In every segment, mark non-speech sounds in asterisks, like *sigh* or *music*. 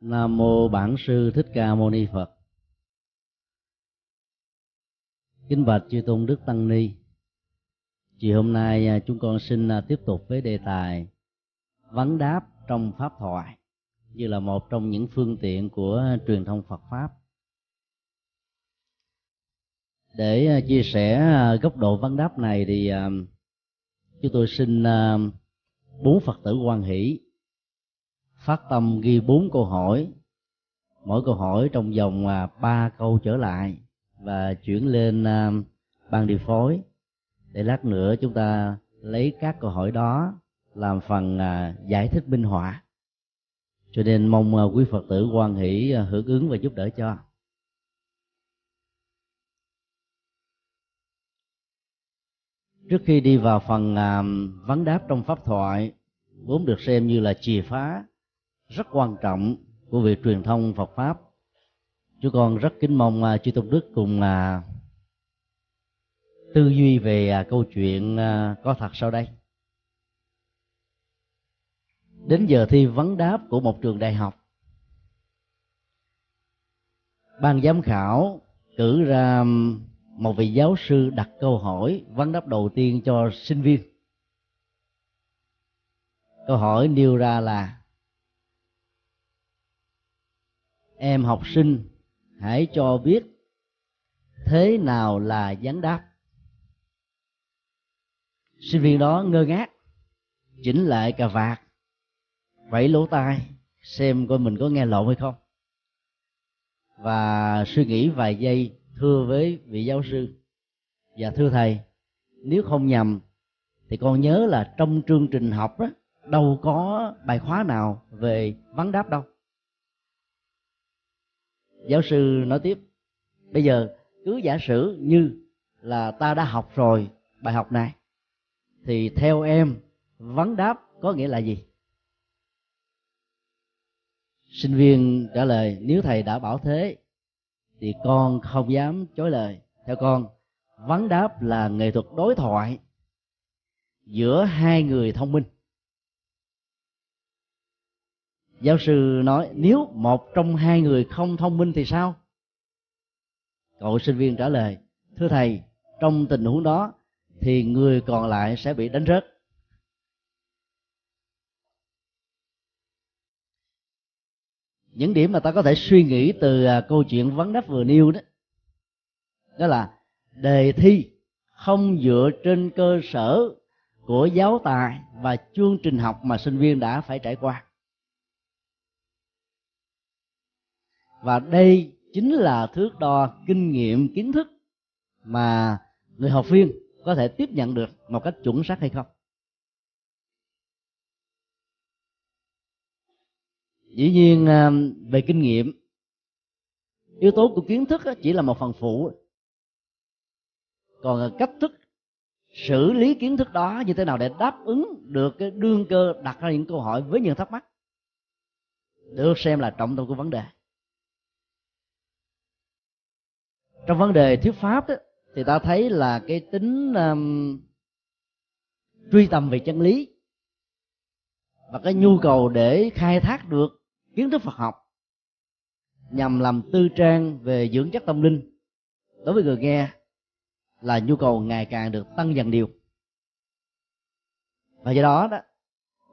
Nam mô Bản sư Thích Ca Mâu Ni Phật. Kính bạch chư tôn đức tăng ni. Chiều hôm nay à, chúng con xin à, tiếp tục với đề tài vấn đáp trong pháp thoại, như là một trong những phương tiện của truyền thông Phật pháp. Để à, chia sẻ góc độ vấn đáp này thì chúng tôi xin bốn Phật tử quan hỷ phát tâm ghi bốn câu hỏi. Mỗi câu hỏi trong vòng à, ba câu trở lại và chuyển lên à, ban điều phối. Để lát nữa chúng ta lấy các câu hỏi đó làm phần à, giải thích minh họa. Cho nên mong quý phật tử quan hỷ hưởng ứng và giúp đỡ cho. Trước khi đi vào phần vấn đáp trong pháp thoại, vốn được xem như là chìa phá rất quan trọng của việc truyền thông Phật pháp. Chúng con rất kính mong uh, chư tôn đức cùng uh, tư duy về uh, câu chuyện uh, có thật sau đây. Đến giờ thi vấn đáp của một trường đại học. Ban giám khảo cử ra một vị giáo sư đặt câu hỏi vấn đáp đầu tiên cho sinh viên. Câu hỏi nêu ra là em học sinh, hãy cho biết thế nào là gián đáp. Sinh viên đó ngơ ngác, chỉnh lại cà vạt, vẫy lỗ tai, xem coi mình có nghe lộn hay không. Và suy nghĩ vài giây thưa với vị giáo sư. Và thưa thầy, nếu không nhầm thì con nhớ là trong chương trình học đó, đâu có bài khóa nào về vấn đáp đâu giáo sư nói tiếp, bây giờ cứ giả sử như là ta đã học rồi bài học này, thì theo em vấn đáp có nghĩa là gì? Sinh viên trả lời, nếu thầy đã bảo thế, thì con không dám chối lời. Theo con, vấn đáp là nghệ thuật đối thoại giữa hai người thông minh giáo sư nói, nếu một trong hai người không thông minh thì sao? Cậu sinh viên trả lời, thưa thầy, trong tình huống đó thì người còn lại sẽ bị đánh rớt. Những điểm mà ta có thể suy nghĩ từ à, câu chuyện vấn đáp vừa nêu đó đó là đề thi không dựa trên cơ sở của giáo tài và chương trình học mà sinh viên đã phải trải qua. Và đây chính là thước đo kinh nghiệm, kiến thức mà người học viên có thể tiếp nhận được một cách chuẩn xác hay không. Dĩ nhiên à, về kinh nghiệm, yếu tố của kiến thức chỉ là một phần phụ. Còn à, cách thức xử lý kiến thức đó như thế nào để đáp ứng được cái đương cơ đặt ra những câu hỏi với những thắc mắc, được xem là trọng tâm của vấn đề. Trong vấn đề thuyết pháp đó, thì ta thấy là cái tính um, truy tầm về chân lý và cái nhu cầu để khai thác được kiến thức Phật học nhằm làm tư trang về dưỡng chất tâm linh đối với người nghe là nhu cầu ngày càng được tăng dần điều và do đó đó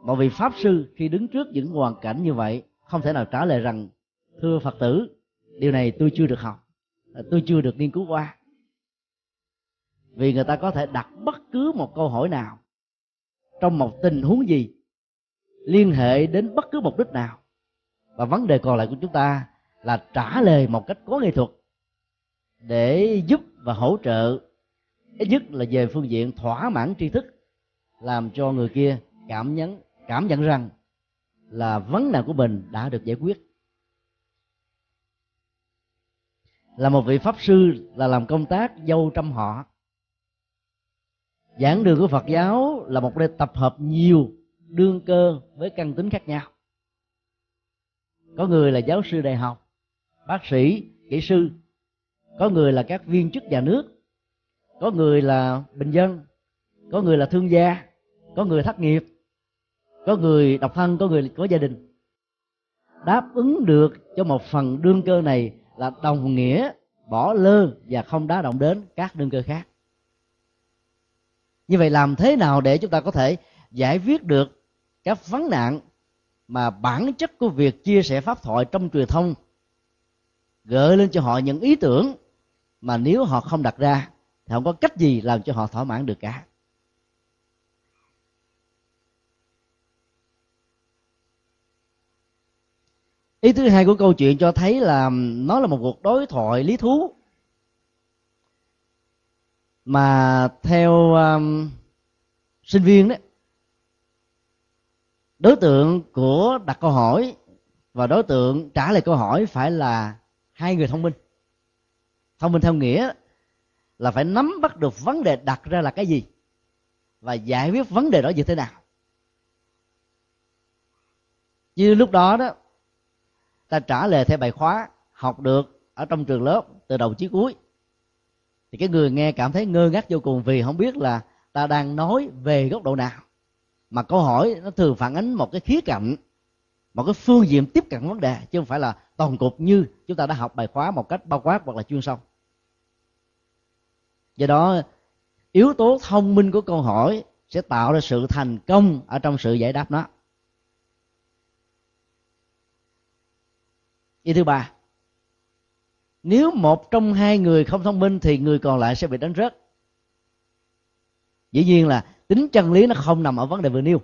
một vị pháp sư khi đứng trước những hoàn cảnh như vậy không thể nào trả lời rằng thưa phật tử điều này tôi chưa được học. Ờ, tôi chưa được nghiên cứu qua. Vì người ta có thể đặt bất cứ một câu hỏi nào trong một tình huống gì liên hệ đến bất cứ mục đích nào. Và vấn đề còn lại của chúng ta là trả lời một cách có nghệ thuật để giúp và hỗ trợ. Ít nhất là về phương diện thỏa mãn tri thức, làm cho người kia cảm nhận cảm nhận rằng là vấn nạn của mình đã được giải quyết. Là một vị pháp sư là làm công tác dâu trăm họ. Giảng đường của phật giáo là một nơi tập hợp nhiều đương cơ với căn tính khác nhau. Có người là giáo sư đại học, bác sĩ, kỹ sư. Có người là các viên chức nhà nước. Có người là bình dân. Có người là thương gia. Có người thất nghiệp. Có người độc thân, có người có gia đình. Đáp ứng được cho một phần đương cơ này là đồng nghĩa, bỏ lơ và không đá động đến các đương cơ khác. Như vậy làm thế nào để chúng ta có thể giải quyết được các vấn nạn mà bản chất của việc chia sẻ pháp thoại trong truyền thông gợi lên cho họ những ý tưởng mà nếu họ không đặt ra thì không có cách gì làm cho họ thỏa mãn được cả? Ý thứ hai của câu chuyện cho thấy là nó là một cuộc đối thoại lý thú. Mà theo um, sinh viên đấy đối tượng của đặt câu hỏi và đối tượng trả lời câu hỏi phải là hai người thông minh. Thông minh theo nghĩa là phải nắm bắt được vấn đề đặt ra là cái gì và giải quyết vấn đề đó như thế nào. Như lúc đó đó ta trả lời theo bài khóa học được ở trong trường lớp từ đầu chí cuối. Thì cái người nghe cảm thấy ngơ ngác vô cùng vì không biết là ta đang nói về góc độ nào. Mà câu hỏi nó thường phản ánh một cái khía cạnh, một cái phương diện tiếp cận vấn đề, chứ không phải là toàn cục như chúng ta đã học bài khóa một cách bao quát hoặc là chuyên sâu. Do đó, yếu tố thông minh của câu hỏi sẽ tạo ra sự thành công ở trong sự giải đáp nó. Ý thứ ba, nếu một trong hai người không thông minh thì người còn lại sẽ bị đánh rớt. Dĩ nhiên là tính chân lý nó không nằm ở vấn đề vừa nêu.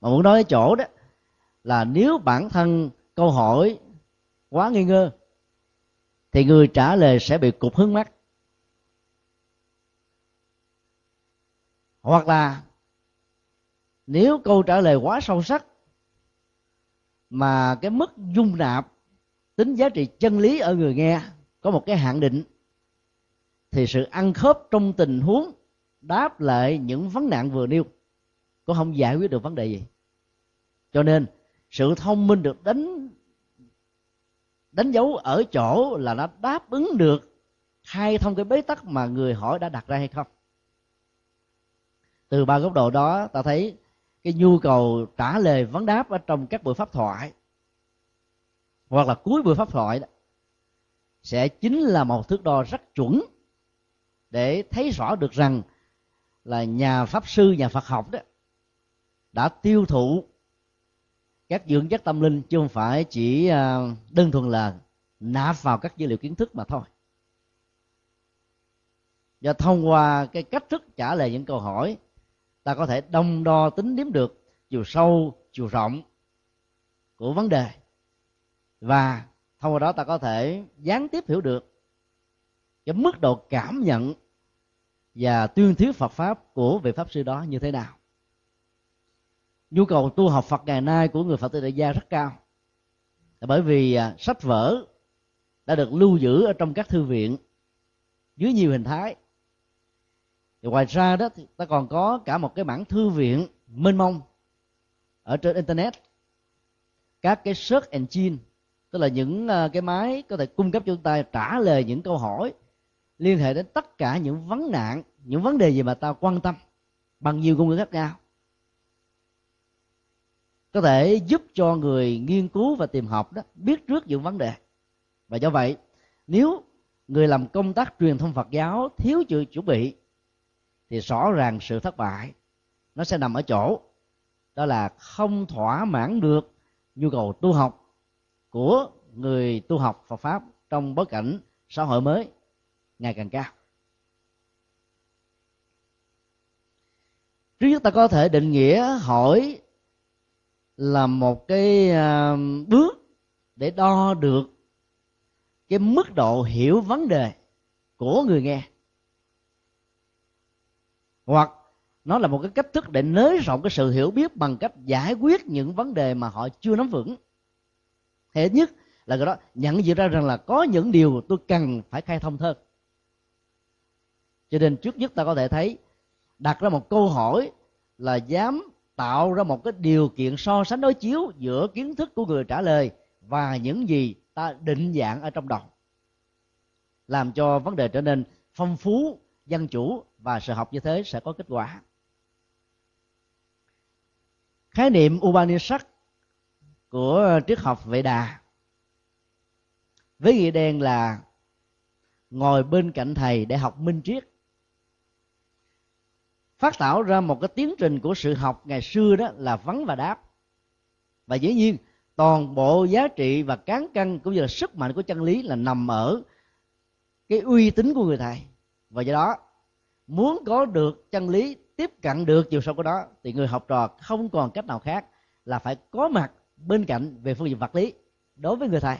Mà muốn nói ở chỗ đó là nếu bản thân câu hỏi quá nghi ngơ thì người trả lời sẽ bị cục hứng mắt. Hoặc là nếu câu trả lời quá sâu sắc mà cái mức dung nạp tính giá trị chân lý ở người nghe, có một cái hạn định. Thì sự ăn khớp trong tình huống đáp lại những vấn nạn vừa nêu cũng không giải quyết được vấn đề gì. Cho nên, sự thông minh được đánh đánh dấu ở chỗ là nó đáp ứng được khai thông cái bế tắc mà người hỏi đã đặt ra hay không. Từ ba góc độ đó, ta thấy cái nhu cầu trả lời vấn đáp ở trong các buổi pháp thoại hoặc là cuối buổi pháp thoại đó, sẽ chính là một thước đo rất chuẩn để thấy rõ được rằng là nhà pháp sư, nhà phật học đó đã tiêu thụ các dưỡng chất tâm linh chứ không phải chỉ à, đơn thuần là nạp vào các dữ liệu kiến thức mà thôi. Và thông qua cái cách thức trả lời những câu hỏi, ta có thể đông đo tính điểm được chiều sâu, chiều rộng của vấn đề và thông qua đó ta có thể gián tiếp hiểu được cái mức độ cảm nhận và tuyên thuyết Phật pháp của vị pháp sư đó như thế nào. Nhu cầu tu học Phật ngày nay của người Phật tử đại gia rất cao. Bởi vì à, sách vở đã được lưu giữ ở trong các thư viện dưới nhiều hình thái. Thì ngoài ra đó thì ta còn có cả một cái bản thư viện mênh mông ở trên internet. Các cái search engine tức là những ờ, cái máy có thể cung cấp cho chúng ta trả lời những câu hỏi, liên hệ đến tất cả những vấn nạn, những vấn đề gì mà ta quan tâm bằng nhiều ngôn ngữ khác nhau. Có thể giúp cho người nghiên cứu và tìm học đó biết trước những vấn đề. Và do vậy, nếu người làm công tác truyền thông Phật giáo thiếu sự chuẩn bị, thì rõ ràng sự thất bại nó sẽ nằm ở chỗ, đó là không thỏa mãn được nhu cầu tu học của người tu học Phật pháp trong bối cảnh xã hội mới ngày càng cao. Trước nhất ta có thể định nghĩa hỏi là một cái à, bước để đo được cái mức độ hiểu vấn đề của người nghe. Hoặc nó là một cái cách thức để nới rộng cái sự hiểu biết bằng cách giải quyết những vấn đề mà họ chưa nắm vững hệ nhất là cái đó, nhận diện ra rằng là có những điều tôi cần phải khai thông hơn cho nên trước nhất ta có thể thấy, đặt ra một câu hỏi là dám tạo ra một cái điều kiện so sánh đối chiếu giữa kiến thức của người trả lời và những gì ta định dạng ở trong đầu. Làm cho vấn đề trở nên phong phú, dân chủ và sự học như thế sẽ có kết quả. Khái niệm Upanishad của ờ, triết học vệ đà với nghĩa đen là ngồi bên cạnh thầy để học minh triết. Phát tạo ra một cái tiến trình của sự học ngày xưa đó là vấn và đáp. Và dĩ nhiên, toàn bộ giá trị và cán cân cũng như là sức mạnh của chân lý là nằm ở cái uy tín của người thầy. Và do đó, muốn có được chân lý tiếp cận được chiều sâu của đó thì người học trò không còn cách nào khác là phải có mặt bên cạnh về phương diện vật lý đối với người thầy,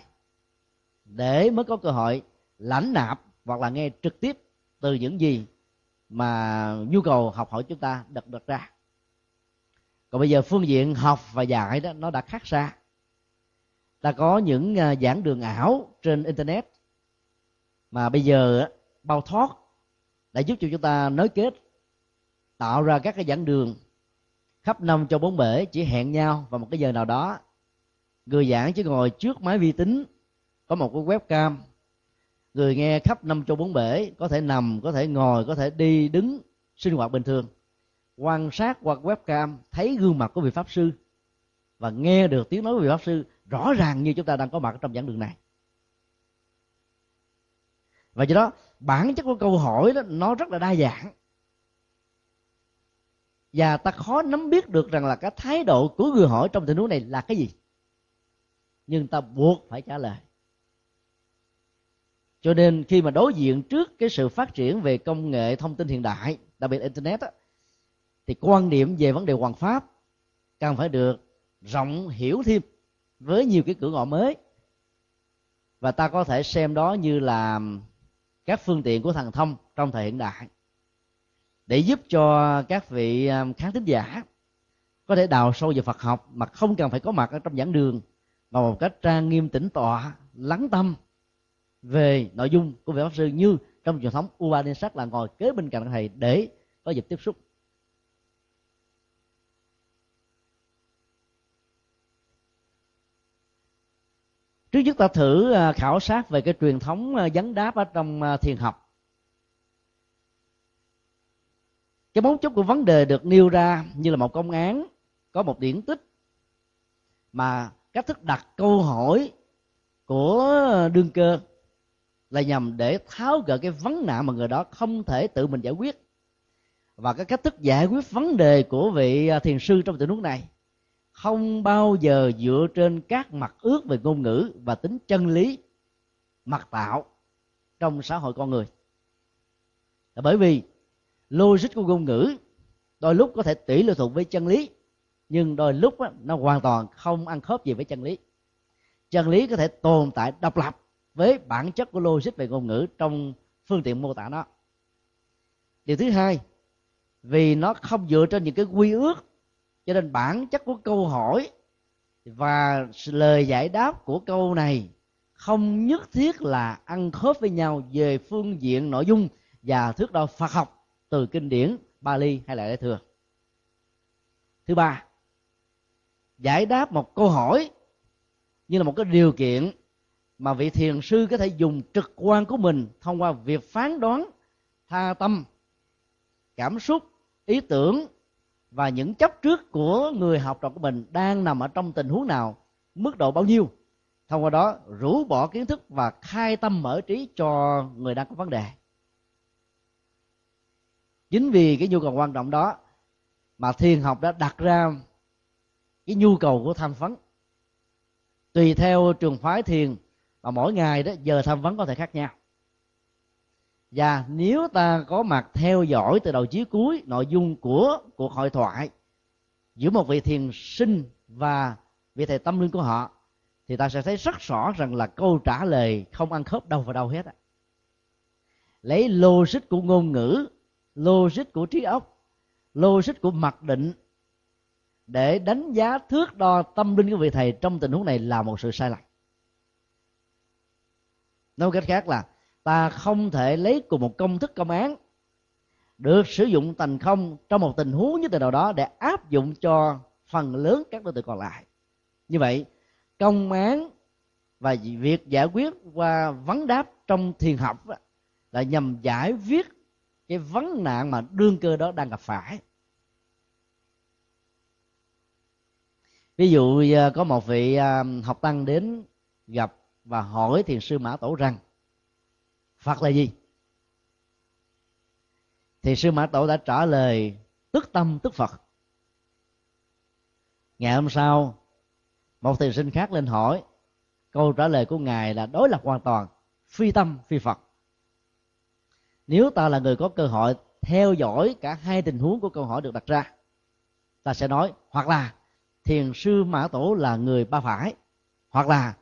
để mới có cơ hội lãnh nạp hoặc là nghe trực tiếp từ những gì mà nhu cầu học hỏi chúng ta đặt đặt ra. Còn bây giờ phương diện học và dạy đó, nó đã khác xa. Ta có những à, giảng đường ảo trên internet mà bây giờ bao thoát đã giúp cho chúng ta nối kết, tạo ra các cái giảng đường khắp năm cho bốn bể chỉ hẹn nhau vào một cái giờ nào đó người giảng chỉ ngồi trước máy vi tính, có một cái webcam. Người nghe khắp năm châu bốn bể, có thể nằm, có thể ngồi, có thể đi, đứng, sinh hoạt bình thường. Quan sát qua webcam, thấy gương mặt của vị pháp sư và nghe được tiếng nói của vị pháp sư, rõ ràng như chúng ta đang có mặt trong giảng đường này. Và do đó, bản chất của câu hỏi đó, nó rất là đa dạng. Và ta khó nắm biết được rằng là cái thái độ của người hỏi trong tình huống này là cái gì nhưng ta buộc phải trả lời. Cho nên khi mà đối diện trước cái sự phát triển về công nghệ thông tin hiện đại đặc biệt internet á, thì quan điểm về vấn đề hoàng pháp cần phải được rộng hiểu thêm với nhiều cái cửa ngõ mới. Và ta có thể xem đó như là các phương tiện của thần thông trong thời hiện đại để giúp cho các vị à, khán thính giả có thể đào sâu về Phật học mà không cần phải có mặt ở trong giảng đường mà một cách trang nghiêm tĩnh tọa, lắng tâm về nội dung của vị pháp sư như trong truyền thống Upanishad là ngồi kế bên cạnh thầy để có dịp tiếp xúc. Trước nhất ta thử à, khảo sát về cái truyền thống à, vấn đáp ở trong à, thiền học. Cái mấu chốt của vấn đề được nêu ra như là một công án có một điển tích mà cách thức đặt câu hỏi của đương cơ là nhằm để tháo gỡ cái vấn nạn mà người đó không thể tự mình giải quyết. Và cái cách thức giải quyết vấn đề của vị à, thiền sư trong tình huống này không bao giờ dựa trên các mặt ước về ngôn ngữ và tính chân lý, mặt tạo trong xã hội con người. Là bởi vì logic của ngôn ngữ đôi lúc có thể tỷ lệ thuộc với chân lý nhưng đôi lúc á, nó hoàn toàn không ăn khớp gì với chân lý chân lý có thể tồn tại độc lập với bản chất của logic về ngôn ngữ trong phương tiện mô tả nó điều thứ hai vì nó không dựa trên những cái quy ước cho nên bản chất của câu hỏi và lời giải đáp của câu này không nhất thiết là ăn khớp với nhau về phương diện nội dung và thước đo Phật học từ kinh điển Bali hay là Đại thừa. Thứ ba, giải đáp một câu hỏi như là một cái điều kiện mà vị thiền sư có thể dùng trực quan của mình thông qua việc phán đoán, tha tâm, cảm xúc, ý tưởng và những chấp trước của người học trò của mình đang nằm ở trong tình huống nào, mức độ bao nhiêu. Thông qua đó, rũ bỏ kiến thức và khai tâm mở trí cho người đang có vấn đề. Chính vì cái nhu cầu quan trọng đó mà thiền học đã đặt ra cái nhu cầu của tham vấn. Tùy theo trường phái thiền, mà mỗi ngày đó, giờ tham vấn có thể khác nhau. Và nếu ta có mặt theo dõi từ đầu chí cuối nội dung của cuộc hội thoại giữa một vị thiền sinh và vị thầy tâm linh của họ, thì ta sẽ thấy rất rõ rằng là câu trả lời không ăn khớp đâu vào đâu hết lấy logic của ngôn ngữ, logic của trí óc, logic của mặc định để đánh giá, thước đo tâm linh của vị thầy trong tình huống này là một sự sai lầm. Nói cách khác là, ta không thể lấy cùng một công thức công án được sử dụng thành không trong một tình huống như thế nào đó để áp dụng cho phần lớn các đối tượng còn lại. Như vậy, công án và việc giải quyết qua vấn đáp trong thiền học là nhằm giải quyết cái vấn nạn mà đương cơ đó đang gặp phải. Ví dụ ờ, có một vị ờ, học tăng đến gặp và hỏi thiền sư mã tổ rằng, phật là gì? Thì sư mã tổ đã trả lời, tức tâm, tức phật. Ngày hôm sau, một thiền sinh khác lên hỏi, câu trả lời của ngài là đối lập hoàn toàn, phi tâm, phi phật. Nếu ta là người có cơ hội theo dõi cả hai tình huống của câu hỏi được đặt ra, ta sẽ nói, hoặc là thiền sư mã tổ là người ba phải. Hoặc là,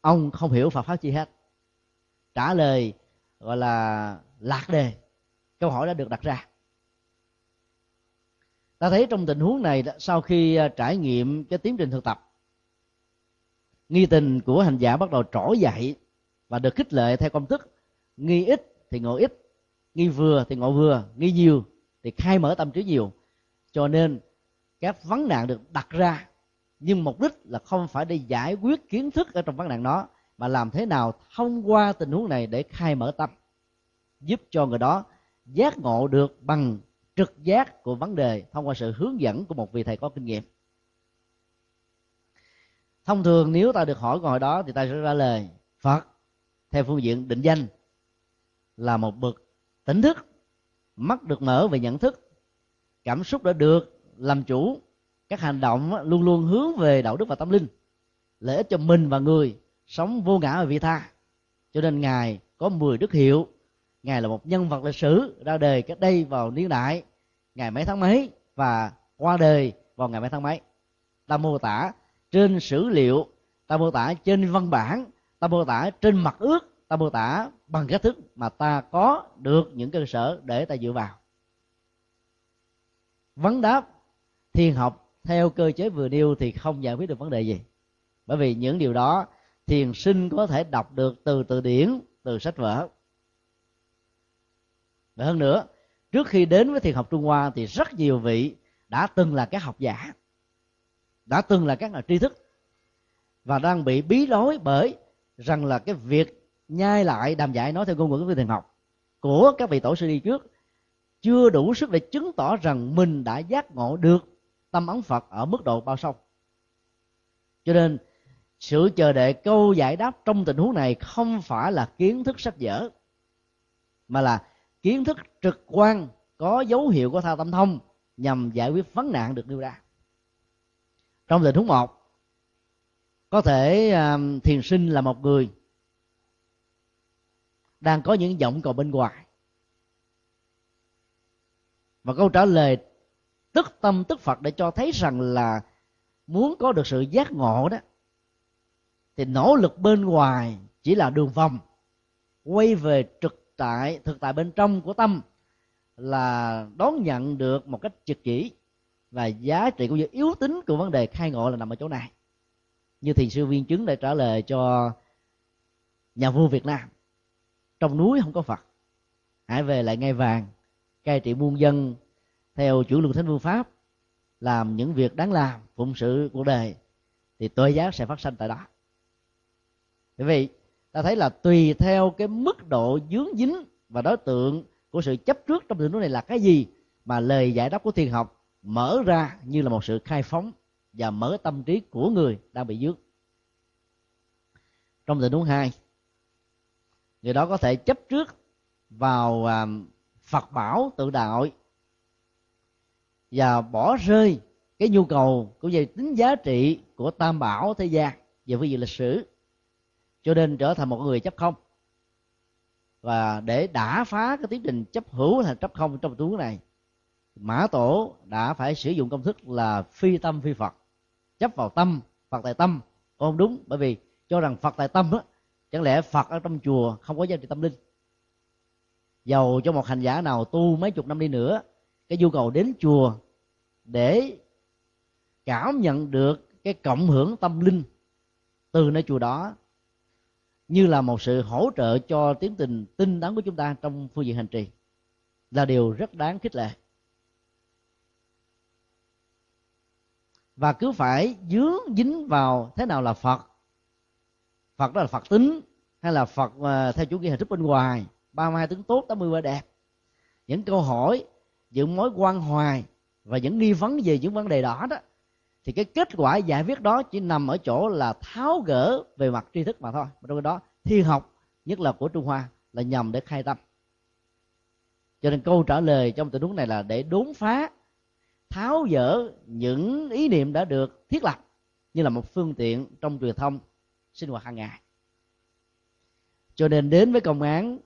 ông không hiểu phật pháp chi hết. Trả lời, gọi là, lạc đề. Câu hỏi đã được đặt ra. Ta thấy trong tình huống này sau khi à, trải nghiệm cái tiến trình thực tập, nghi tình của hành giả bắt đầu trỗi dậy và được khích lệ theo công thức, nghi ít thì ngộ ít, nghi vừa thì ngộ vừa, nghi nhiều thì khai mở tâm trí nhiều. Cho nên các vấn nạn được đặt ra, nhưng mục đích là không phải để giải quyết kiến thức ở trong vấn nạn đó, mà làm thế nào thông qua tình huống này để khai mở tâm, giúp cho người đó giác ngộ được bằng trực giác của vấn đề thông qua sự hướng dẫn của một vị thầy có kinh nghiệm. Thông thường nếu ta được hỏi câu hỏi đó thì ta sẽ trả lời, phật, theo phương diện định danh, là một bậc tỉnh thức, mắt được mở về nhận thức, cảm xúc đã được làm chủ, các hành động luôn luôn hướng về đạo đức và tâm linh, lợi ích cho mình và người sống vô ngã và vị tha. Cho nên ngài có 10 đức hiệu. Ngài là một nhân vật lịch sử ra đời cách đây vào niên đại, ngày mấy tháng mấy, và qua đời vào ngày mấy tháng mấy. Ta mô tả trên sử liệu ta mô tả trên văn bản ta mô tả trên mặt ước ta mô tả bằng cách thức mà ta có được những cơ sở để ta dựa vào. Vấn đáp thiền học theo cơ chế vừa nêu thì không giải quyết được vấn đề gì. Bởi vì những điều đó thiền sinh có thể đọc được từ từ điển, từ sách vở. Và hơn nữa, trước khi đến với thiền học trung hoa thì rất nhiều vị đã từng là các học giả, đã từng là các nhà tri thức và đang bị bí rối bởi rằng là cái việc nhai lại, đàm giải nói theo ngôn ngữ của thiền học của các vị tổ sư đi trước chưa đủ sức để chứng tỏ rằng mình đã giác ngộ được tâm ấn phật ở mức độ bao sâu. Cho nên sự chờ đợi câu giải đáp trong tình huống này không phải là kiến thức sách vở mà là kiến thức trực quan có dấu hiệu của thao tâm thông nhằm giải quyết vấn nạn được đưa ra. Trong tình huống một có thể uh, thiền sinh là một người đang có những giọng cầu bên ngoài. Và câu trả lời tức tâm, tức phật để cho thấy rằng là muốn có được sự giác ngộ đó, thì nỗ lực bên ngoài chỉ là đường vòng, quay về trực tại, thực tại bên trong của tâm là đón nhận được một cách trực chỉ. Và giá trị cũng như yếu tính của vấn đề khai ngộ là nằm ở chỗ này. Như thiền sư viên chứng đã trả lời cho nhà vua việt nam, trong núi không có phật, hãy về lại ngay vàng, cai trị muôn dân theo chủ luân thánh phương pháp, làm những việc đáng làm, phụng sự cuộc đời, thì tuệ giác sẽ phát sinh tại đó. Bởi vì ta thấy là tùy theo cái mức độ dướng dính và đối tượng của sự chấp trước trong tình huống này là cái gì, mà lời giải đáp của thiền học mở ra như là một sự khai phóng và mở tâm trí của người đang bị dướng. Trong tình huống hai, người đó có thể chấp trước vào à, phật bảo tự đạo và bỏ rơi cái nhu cầu cũng như tính giá trị của tam bảo thế gian về phương diện lịch sử. Cho nên trở thành một người chấp không. Và để đả phá cái tiến trình chấp hữu thành chấp không trong tuấn này, mã tổ đã phải sử dụng công thức là phi tâm phi phật. Chấp vào tâm, phật tại tâm. Không đúng, bởi vì cho rằng phật tại tâm á, chẳng lẽ phật ở trong chùa không có giá trị tâm linh? Dầu cho một hành giả nào tu mấy chục năm đi nữa cái nhu cầu đến chùa để cảm nhận được cái cộng hưởng tâm linh từ nơi chùa đó, như là một sự hỗ trợ cho tiến tình tinh tấn của chúng ta trong phương diện hành trì, là điều rất đáng khích lệ. Và cứ phải dướng dính vào thế nào là phật phật đó là phật tính, hay là phật ờ, theo chủ nghĩa hình thức bên ngoài, ba mươi hai tướng tốt, tám mươi ba đẹp, những câu hỏi những mối quan hoài và những nghi vấn về những vấn đề đó đó, thì cái kết quả giải quyết đó chỉ nằm ở chỗ là tháo gỡ về mặt tri thức mà thôi. Trong đó thiên học, nhất là của trung hoa, là nhằm để khai tâm. Cho nên câu trả lời trong tình huống này là để đốn phá, tháo dỡ những ý niệm đã được thiết lập như là một phương tiện trong truyền thông sinh hoạt hàng ngày. Cho nên đến với công án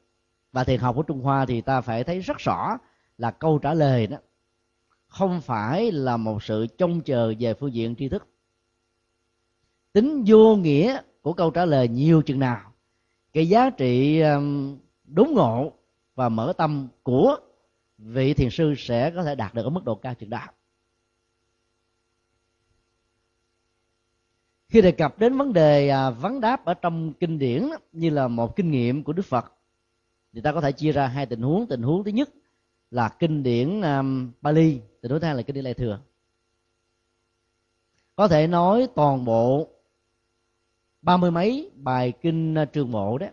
và thiền học của trung hoa thì ta phải thấy rất rõ là câu trả lời đó. Không phải là một sự trông chờ về phương diện tri thức. Tính vô nghĩa của câu trả lời nhiều chừng nào. Cái giá trị um, đúng ngộ và mở tâm của vị thiền sư sẽ có thể đạt được ở mức độ cao chừng nào. Khi đề cập đến vấn đề à, vấn đáp ở trong kinh điển, như là một kinh nghiệm của đức phật, thì ta có thể chia ra hai tình huống. Tình huống thứ nhất là kinh điển um, Bali từ đối thang là kinh điển Đại thừa. Có thể nói toàn bộ ba mươi mấy bài kinh uh, trường bộ đó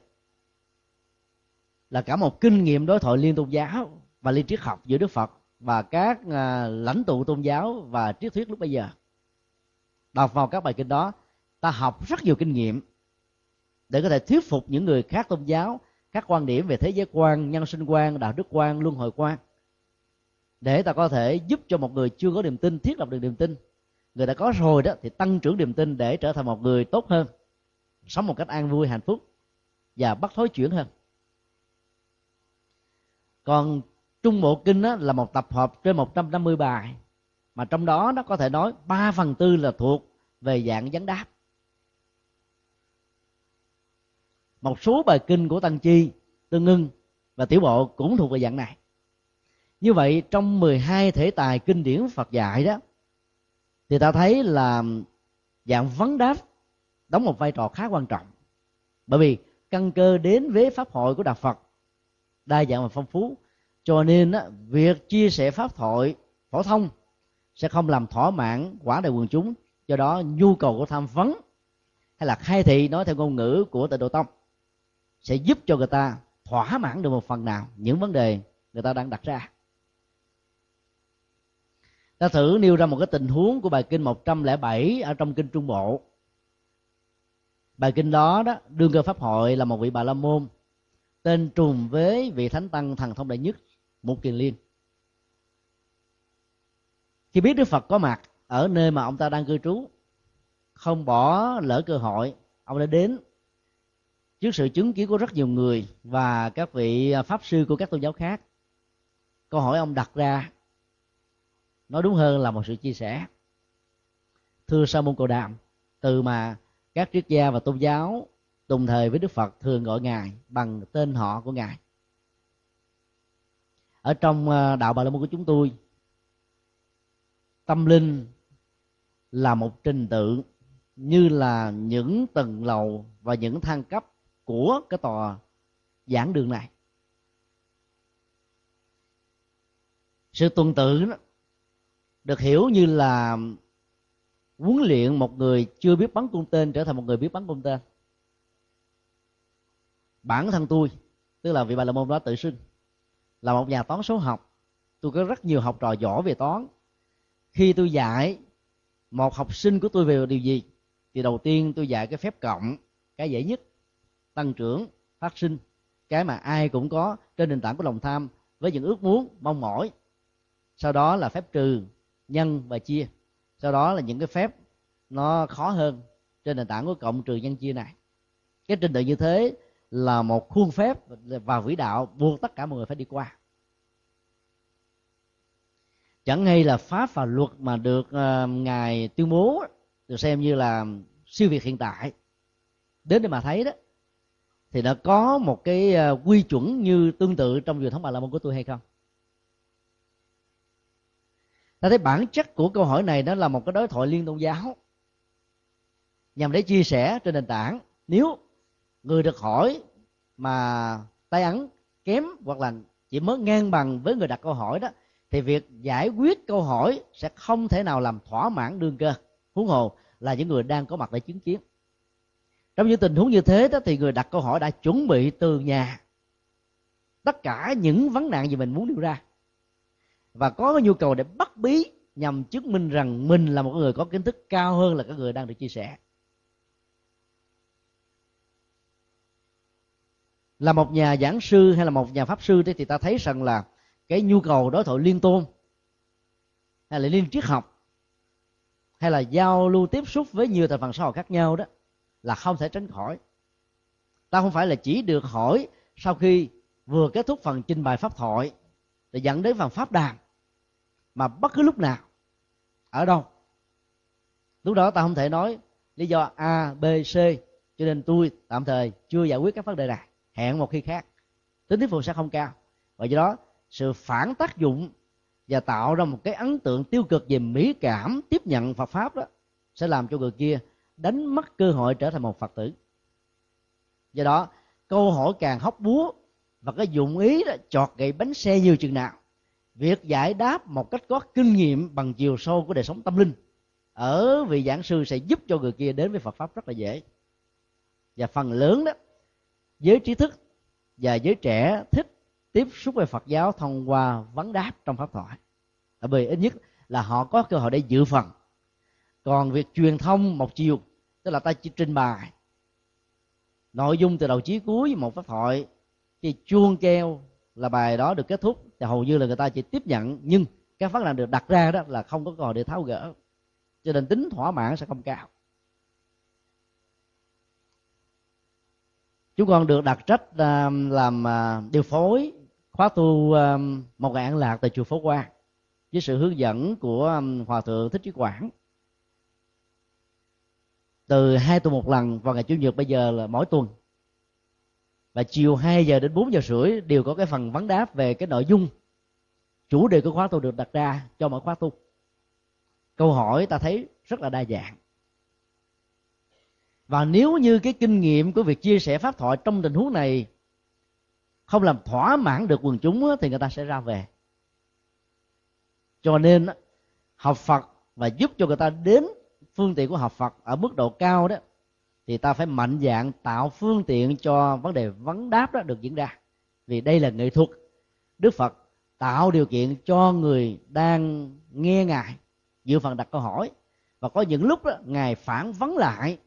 là cả một kinh nghiệm đối thoại liên tôn giáo và liên triết học giữa Đức Phật và các uh, lãnh tụ tôn giáo và triết thuyết lúc bây giờ. Đọc vào các bài kinh đó ta học rất nhiều kinh nghiệm để có thể thuyết phục những người khác tôn giáo các quan điểm về thế giới quan nhân sinh quan đạo đức quan luân hồi quan để ta có thể giúp cho một người chưa có niềm tin, thiết lập được niềm tin. Người đã có rồi đó, thì tăng trưởng niềm tin để trở thành một người tốt hơn. Sống một cách an vui, hạnh phúc. Và bắt thối chuyển hơn. Còn trung bộ kinh đó là một tập hợp trên 150 bài. Mà trong đó nó có thể nói 3 phần tư là thuộc về dạng vấn đáp. Một số bài kinh của tăng chi, tương ngưng và tiểu bộ cũng thuộc về dạng này như vậy trong 12 thể tài kinh điển Phật dạy đó thì ta thấy là dạng vấn đáp đóng một vai trò khá quan trọng. Bởi vì căn cơ đến với pháp hội của đạo Phật đa dạng và phong phú cho nên á, việc chia sẻ pháp thoại phổ thông sẽ không làm thỏa mãn quả đại quần chúng. Do đó nhu cầu của tham vấn hay là khai thị nói theo ngôn ngữ của tịnh độ tông sẽ giúp cho người ta thỏa mãn được một phần nào những vấn đề người ta đang đặt ra ta thử nêu ra một cái tình huống của bài kinh 107 ở trong kinh Trung Bộ. Bài kinh đó đó, đương cơ pháp hội là một vị bà la môn, tên trùng với vị thánh tăng thần thông đại nhất một kiền liên. Khi biết đức phật có mặt ở nơi mà ông ta đang cư trú, không bỏ lỡ cơ hội, ông đã đến trước sự chứng kiến của rất nhiều người và các vị pháp sư của các tôn giáo khác. Câu hỏi ông đặt ra nói đúng hơn là một sự chia sẻ. Thưa sa môn cầu đàm, từ mà các triết gia và tôn giáo đồng thời với đức phật thường gọi ngài bằng tên họ của ngài. Ở trong ờ, đạo bà la môn của chúng tôi, tâm linh là một trình tự như là những tầng lầu và những thang cấp của cái tòa giảng đường này. Sự tuần tự đó được hiểu như là huấn luyện một người chưa biết bắn cung tên trở thành một người biết bắn cung tên. Bản thân tôi, tức là vị bà la môn đó tự xưng, là một nhà toán số học. Tôi có rất nhiều học trò giỏi về toán. Khi tôi dạy một học sinh của tôi về điều gì, thì đầu tiên tôi dạy cái phép cộng, cái dễ nhất, tăng trưởng, phát sinh, cái mà ai cũng có trên nền tảng của lòng tham với những ước muốn, mong mỏi. Sau đó là phép trừ nhân và chia. Sau đó là những cái phép nó khó hơn trên nền tảng của cộng trừ nhân chia này. Cái trình tự như thế là một khuôn phép và vĩ đạo buộc tất cả mọi người phải đi qua. Chẳng hay là pháp và luật mà được uh, ngài tuyên bố được xem như là siêu việt hiện tại. Đến để mà thấy đó thì nó có một cái uh, quy chuẩn như tương tự trong truyền thống bà la môn của tôi hay không? Ta thấy bản chất của câu hỏi này đó là một cái đối thoại liên tôn giáo. Nhằm để chia sẻ trên nền tảng, nếu người được hỏi mà tay ấn kém hoặc là chỉ mới ngang bằng với người đặt câu hỏi đó, thì việc giải quyết câu hỏi sẽ không thể nào làm thỏa mãn đương cơ. Huống hồ là những người đang có mặt để chứng kiến. Trong những tình huống như thế đó thì người đặt câu hỏi đã chuẩn bị từ nhà. Tất cả những vấn nạn gì mình muốn đưa ra và có cái nhu cầu để bắt bí nhằm chứng minh rằng mình là một người có kiến thức cao hơn là các người đang được chia sẻ. Là một nhà giảng sư hay là một nhà pháp sư thì ta thấy rằng là cái nhu cầu đối thoại liên tôn, hay là liên triết học, hay là giao lưu tiếp xúc với nhiều thành phần xã hội khác nhau đó, là không thể tránh khỏi. Ta không phải là chỉ được hỏi sau khi vừa kết thúc phần trình bày pháp thoại để dẫn đến phần pháp đàn mà bất cứ lúc nào, ở đâu, lúc đó ta không thể nói lý do a, b, c, cho nên tôi tạm thời chưa giải quyết các vấn đề này. Hẹn một khi khác, tính thuyết phục sẽ không cao. Và do đó, sự phản tác dụng và tạo ra một cái ấn tượng tiêu cực về mỹ cảm tiếp nhận Phật pháp đó sẽ làm cho người kia đánh mất cơ hội trở thành một Phật tử. Do đó, câu hỏi càng hóc búa và cái dụng ý đó chọt gậy bánh xe nhiều chừng nào việc giải đáp một cách có kinh nghiệm bằng chiều sâu của đời sống tâm linh ở vị giảng sư sẽ giúp cho người kia đến với Phật pháp rất là dễ. Và phần lớn đó, giới trí thức và giới trẻ thích tiếp xúc với Phật giáo thông qua vấn đáp trong pháp thoại. Bởi vì ít nhất là họ có cơ hội để dự phần. Còn việc truyền thông một chiều, tức là ta chỉ trình bày nội dung từ đầu chí cuối một pháp thoại, thì chuông keo là bài đó được kết thúc thì hầu như là người ta chỉ tiếp nhận, nhưng các vấn nạn được đặt ra đó là không có cơ hội để tháo gỡ. Cho nên tính thỏa mãn sẽ không cao. Chúng con được đặt trách à, làm à, điều phối, khóa tu à, một ngày an lạc tại chùa Phố Quang với sự hướng dẫn của hòa thượng thích trí quảng. Từ hai tuần một lần vào ngày chủ nhật, bây giờ là mỗi tuần và chiều 2 giờ đến 4 giờ rưỡi đều có cái phần vấn đáp về cái nội dung, chủ đề của khóa tu được đặt ra cho mỗi khóa tu. Câu hỏi ta thấy rất là đa dạng. Và nếu như cái kinh nghiệm của việc chia sẻ pháp thoại trong tình huống này không làm thỏa mãn được quần chúng thì người ta sẽ ra về. Cho nên học phật và giúp cho người ta đến phương tiện của học phật ở mức độ cao đó thì ta phải mạnh dạng tạo phương tiện cho vấn đề vấn đáp đó được diễn ra. Vì đây là nghệ thuật. Đức phật tạo điều kiện cho người đang nghe ngài dự phần đặt câu hỏi. Và có những lúc đó, ngài phản vấn lại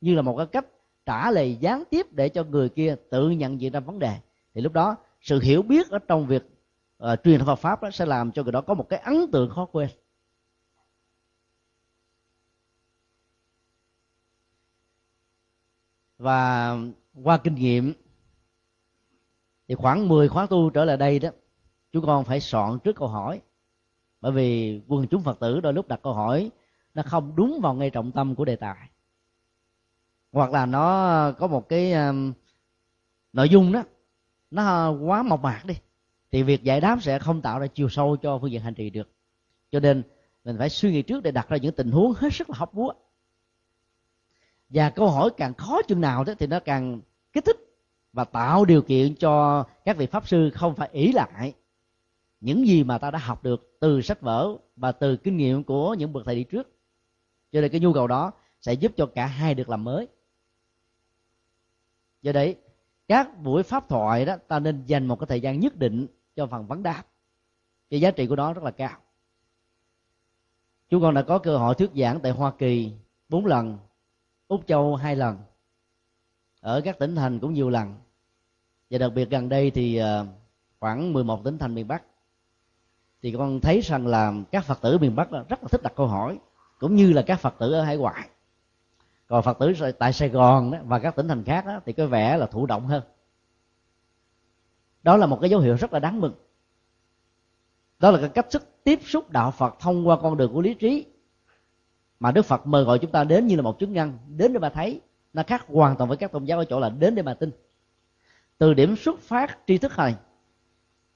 như là một cái cách trả lời gián tiếp để cho người kia tự nhận diện ra vấn đề. Thì lúc đó sự hiểu biết ở trong việc uh, truyền thông Phật pháp đó sẽ làm cho người đó có một cái ấn tượng khó quên. Và qua kinh nghiệm thì khoảng 10 khóa tu trở lại đây đó chúng con phải soạn trước câu hỏi. Bởi vì quần chúng phật tử đôi lúc đặt câu hỏi nó không đúng vào ngay trọng tâm của đề tài. Hoặc là nó có một cái um, nội dung đó nó quá mộc mạc đi thì việc giải đáp sẽ không tạo ra chiều sâu cho phương diện hành trì được. Cho nên mình phải suy nghĩ trước để đặt ra những tình huống hết sức là hóc búa và câu hỏi càng khó chừng nào đó thì nó càng kích thích và tạo điều kiện cho các vị pháp sư không phải ý lại những gì mà ta đã học được từ sách vở và từ kinh nghiệm của những bậc thầy đi trước. Cho nên cái nhu cầu đó sẽ giúp cho cả hai được làm mới. Do đấy, các buổi pháp thoại đó, ta nên dành một cái thời gian nhất định cho phần vấn đáp. Cái giá trị của nó rất là cao. Chúng con đã có cơ hội thuyết giảng tại hoa kỳ bốn lần úc châu hai lần ở các tỉnh thành cũng nhiều lần. Và đặc biệt gần đây thì ờ, khoảng 11 tỉnh thành miền bắc. Thì con thấy rằng là các phật tử miền bắc rất là thích đặt câu hỏi cũng như là các phật tử ở hải ngoại. Còn phật tử tại sài gòn đó, và các tỉnh thành khác đó, thì có vẻ là thụ động hơn. Đó là một cái dấu hiệu rất là đáng mừng. Đó là cái cách sức tiếp xúc đạo phật thông qua con đường của lý trí mà đức phật mời gọi chúng ta đến như là một chứng ngăn, đến để mà thấy. Nó khác hoàn toàn với các tôn giáo ở chỗ là đến để mà tin. Từ điểm xuất phát tri thức này,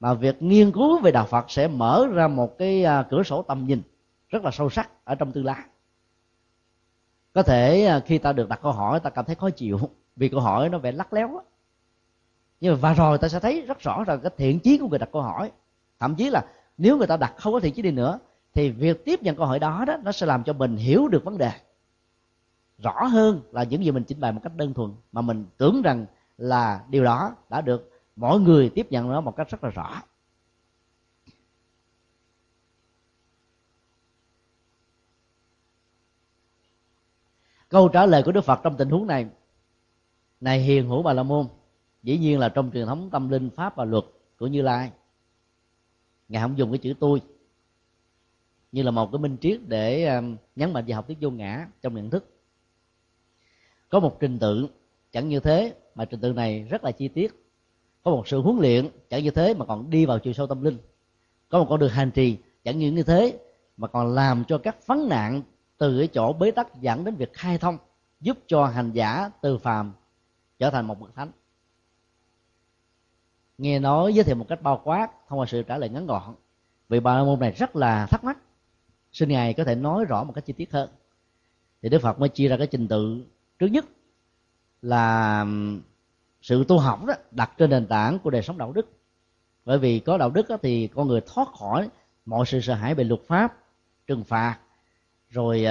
mà việc nghiên cứu về đạo phật sẽ mở ra một cái à, cửa sổ tầm nhìn rất là sâu sắc ở trong tương lai. Có thể à, khi ta được đặt câu hỏi, ta cảm thấy khó chịu *laughs* vì câu hỏi nó vẻ lắc léo đó. nhưng mà và rồi ta sẽ thấy rất rõ rằng cái thiện chí của người đặt câu hỏi. Thậm chí là nếu người ta đặt không có thiện chí đi nữa thì việc tiếp nhận câu hỏi đó đó, nó sẽ làm cho mình hiểu được vấn đề. Rõ hơn là những gì mình trình bày một cách đơn thuần, mà mình tưởng rằng là điều đó đã được mỗi người tiếp nhận nó một cách rất là rõ. Câu trả lời của đức phật trong tình huống này này hiền hữu bà la môn, dĩ nhiên là trong truyền thống tâm linh, pháp và luật của như lai. Ngài không dùng cái chữ tôi như là một cái minh triết để um, nhấn mạnh về học thuyết vô ngã trong nhận thức. Có một trình tự, chẳng như thế, mà trình tự này rất là chi tiết. Có một sự huấn luyện, chẳng như thế, mà còn đi vào chiều sâu tâm linh. Có một con đường hành trì, chẳng như như thế, mà còn làm cho các vấn nạn từ cái chỗ bế tắc dẫn đến việc khai thông, giúp cho hành giả từ phàm trở thành một bậc thánh. Nghe nói giới thiệu một cách bao quát, thông qua sự trả lời ngắn gọn, vì bà môn này rất là thắc mắc xin ngài có thể nói rõ một cách chi tiết hơn. Thì đức phật mới chia ra cái trình tự. Trước nhất là sự tu học đó đặt trên nền tảng của đời sống đạo đức. Bởi vì có đạo đức đó, thì con người thoát khỏi mọi sự sợ hãi về luật pháp trừng phạt rồi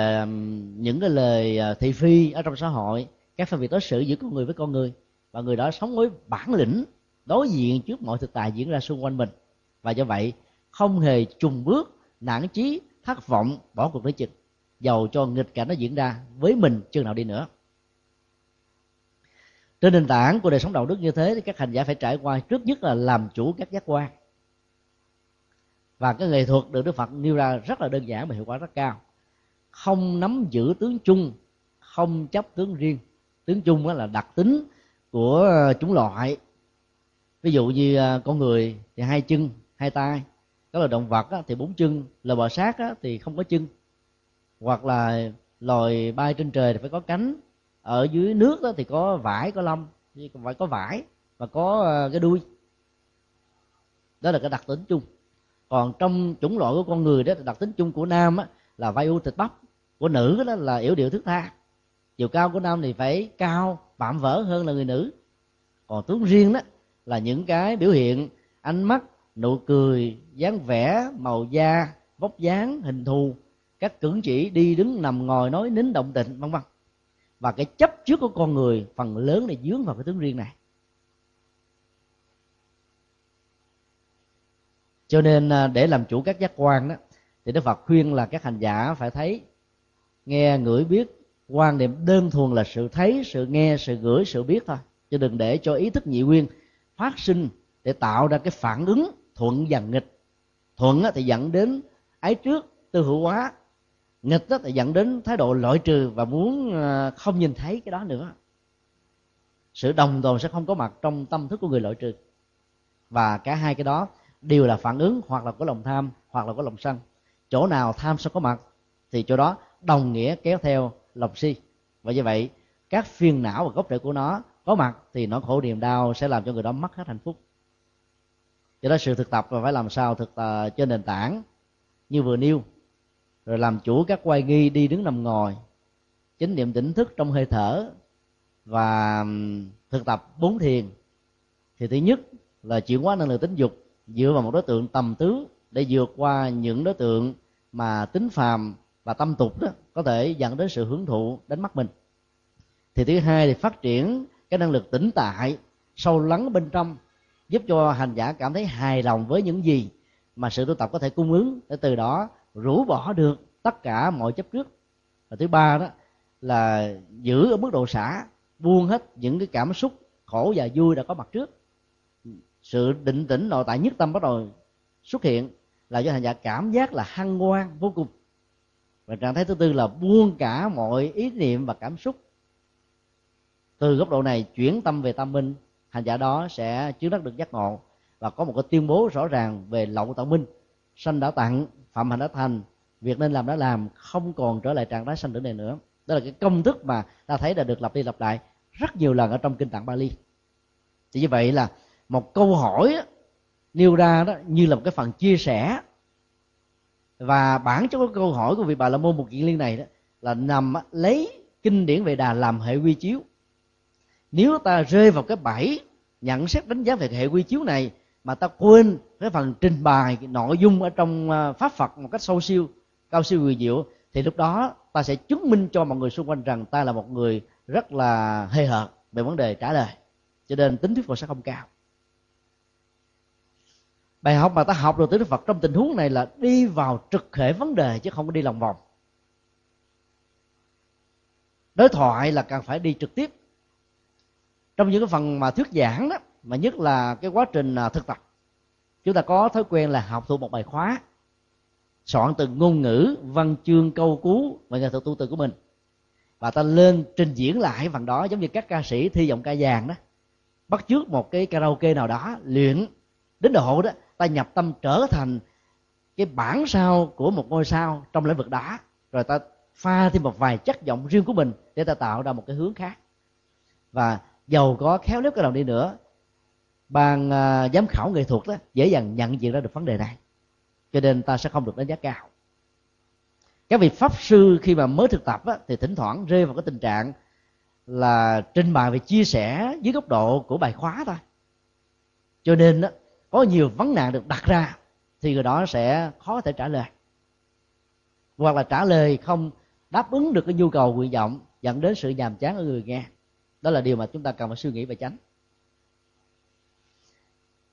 những cái lời ờ, thị phi ở trong xã hội. Các phân biệt đối xử giữa con người với con người. Và người đó sống với bản lĩnh đối diện trước mọi thực tại diễn ra xung quanh mình. Và do vậy không hề trùng bước nản chí thất vọng bỏ cuộc lấy chừng dầu cho nghịch cảnh nó diễn ra với mình chừng nào đi nữa. Trên nền tảng của đời sống đạo đức như thế thì các hành giả phải trải qua trước nhất là làm chủ các giác quan. Và cái nghệ thuật được đức phật nêu ra rất là đơn giản và hiệu quả rất cao. Không nắm giữ tướng chung, không chấp tướng riêng. Tướng chung là đặc tính của chúng loại. Ví dụ như à, con người thì hai chân, hai tay các loài động vật thì bốn chân. Loài bò sát thì không có chân. Hoặc là loài bay trên trời thì phải có cánh. Ở dưới nước đó thì có vải có lông. Phải có vải và có ờ, cái đuôi. Đó là cái đặc tính chung. Còn trong chủng loại của con người đó đặc tính chung của nam á, là vai u thịt bắp. Của nữ đó là yểu điệu thức tha. Chiều cao của nam thì phải cao vạm vỡ hơn là người nữ. Còn tướng riêng đó là những cái biểu hiện ánh mắt nụ cười dáng vẻ màu da vóc dáng hình thù. Các cử chỉ đi đứng nằm ngồi nói nín động tịnh vân vân. Và cái chấp trước của con người phần lớn này dướng vào cái tướng riêng này. Cho nên à, để làm chủ các giác quan đó thì đức phật khuyên là các hành giả phải thấy nghe ngửi biết. Quan niệm đơn thuần là sự thấy sự nghe sự gửi, sự biết thôi. Chứ đừng để cho ý thức nhị nguyên phát sinh để tạo ra cái phản ứng thuận và nghịch. Thuận thì dẫn đến ái trước, tư hữu hóa. Nghịch đó thì dẫn đến thái độ loại trừ và muốn ờ, không nhìn thấy cái đó nữa. Sự đồng tồn sẽ không có mặt trong tâm thức của người loại trừ. Và cả hai cái đó đều là phản ứng hoặc là có lòng tham hoặc là có lòng sân. Chỗ nào tham sẽ có mặt thì chỗ đó đồng nghĩa kéo theo lòng si. Và như vậy, các phiền não và gốc rễ của nó có mặt thì nỗi khổ niềm đau sẽ làm cho người đó mất hết hạnh phúc do đó sự thực tập là phải làm sao thực tập trên nền tảng như vừa nêu. Rồi làm chủ các quay nghi đi đứng nằm ngồi, chánh niệm tỉnh thức trong hơi thở và thực tập bốn thiền. Thì thứ nhất là chuyển hóa năng lượng tính dục dựa vào một đối tượng tầm tứ để vượt qua những đối tượng mà tính phàm và tâm tục đó có thể dẫn đến sự hưởng thụ đánh mắt mình. Thì thứ hai thì phát triển cái năng lực tĩnh tại sâu lắng bên trong giúp cho hành giả cảm thấy hài lòng với những gì mà sự tu tập có thể cung ứng để từ đó rũ bỏ được tất cả mọi chấp trước. Và thứ ba đó là giữ ở mức độ xả, buông hết những cái cảm xúc khổ và vui đã có mặt trước. Sự định tĩnh nội tại nhất tâm bắt đầu xuất hiện là do hành giả cảm giác là hăng ngoan vô cùng. Và trạng thái thứ tư là buông cả mọi ý niệm và cảm xúc. Từ góc độ này chuyển tâm về tâm minh hành giả đó sẽ chứng đắc được giác ngộ và có một cái tuyên bố rõ ràng về lậu tạo minh. Sanh đã tặng, phạm hành đã thành, việc nên làm đã làm, không còn trở lại trạng thái sanh tử này nữa. Đó là cái công thức mà ta thấy đã được lặp đi lặp lại rất nhiều lần ở trong kinh tạng Bali. Thì như vậy là một câu hỏi nêu ra đó như là một cái phần chia sẻ. Và bản chất của câu hỏi của vị bà la môn một kiện liên này đó là nằm lấy kinh điển về đà làm hệ quy chiếu nếu ta rơi vào cái bẫy nhận xét đánh giá về hệ quy chiếu này mà ta quên cái phần trình bày cái nội dung ở trong à, pháp phật một cách sâu siêu, cao siêu huyền diệu, thì lúc đó ta sẽ chứng minh cho mọi người xung quanh rằng ta là một người rất là hề hợt về vấn đề trả lời. Cho nên tính thuyết phục sẽ không cao. Bài học mà ta học được từ đức phật trong tình huống này là đi vào trực hệ vấn đề chứ không có đi lòng vòng. Đối thoại là cần phải đi trực tiếp trong những cái phần mà thuyết giảng đó, mà nhất là cái quá trình à, thực tập, chúng ta có thói quen là học thuộc một bài khóa, soạn từ ngôn ngữ, văn chương, câu cú và nghệ thuật tu từ của mình. Và ta lên trình diễn lại phần đó, giống như các ca sĩ thi giọng ca vàng đó. Bắt trước một cái karaoke nào đó, luyện. Đến độ đó, ta nhập tâm trở thành cái bản sao của một ngôi sao trong lĩnh vực đó. Rồi ta pha thêm một vài chất giọng riêng của mình để ta tạo ra một cái hướng khác. Và giàu có khéo léo cái nào đi nữa ban uh, giám khảo nghệ thuật đó dễ dàng nhận diện ra được vấn đề này. Cho nên ta sẽ không được đánh giá cao. Các vị pháp sư khi mà mới thực tập á, thì thỉnh thoảng rơi vào cái tình trạng là trình bày và chia sẻ dưới góc độ của bài khóa thôi. Cho nên á, có nhiều vấn nạn được đặt ra thì người đó sẽ khó thể trả lời. Hoặc là trả lời không đáp ứng được cái nhu cầu nguyện vọng dẫn đến sự nhàm chán ở người nghe đó là điều mà chúng ta cần phải suy nghĩ và tránh.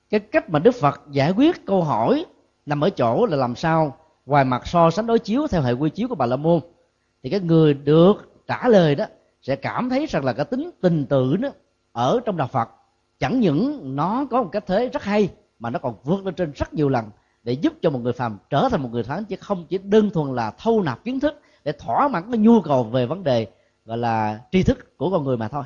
Cái cách mà đức phật giải quyết câu hỏi nằm ở chỗ là làm sao ngoài mặt so sánh đối chiếu theo hệ quy chiếu của bà la môn, thì cái người được trả lời đó sẽ cảm thấy rằng là cái tính tình tự đó ở trong đạo phật. Chẳng những nó có một cách thế rất hay, mà nó còn vượt lên trên rất nhiều lần để giúp cho một người phàm trở thành một người thánh, chứ không chỉ đơn thuần là thâu nạp kiến thức để thỏa mãn cái nhu cầu về vấn đề, gọi là tri thức của con người mà thôi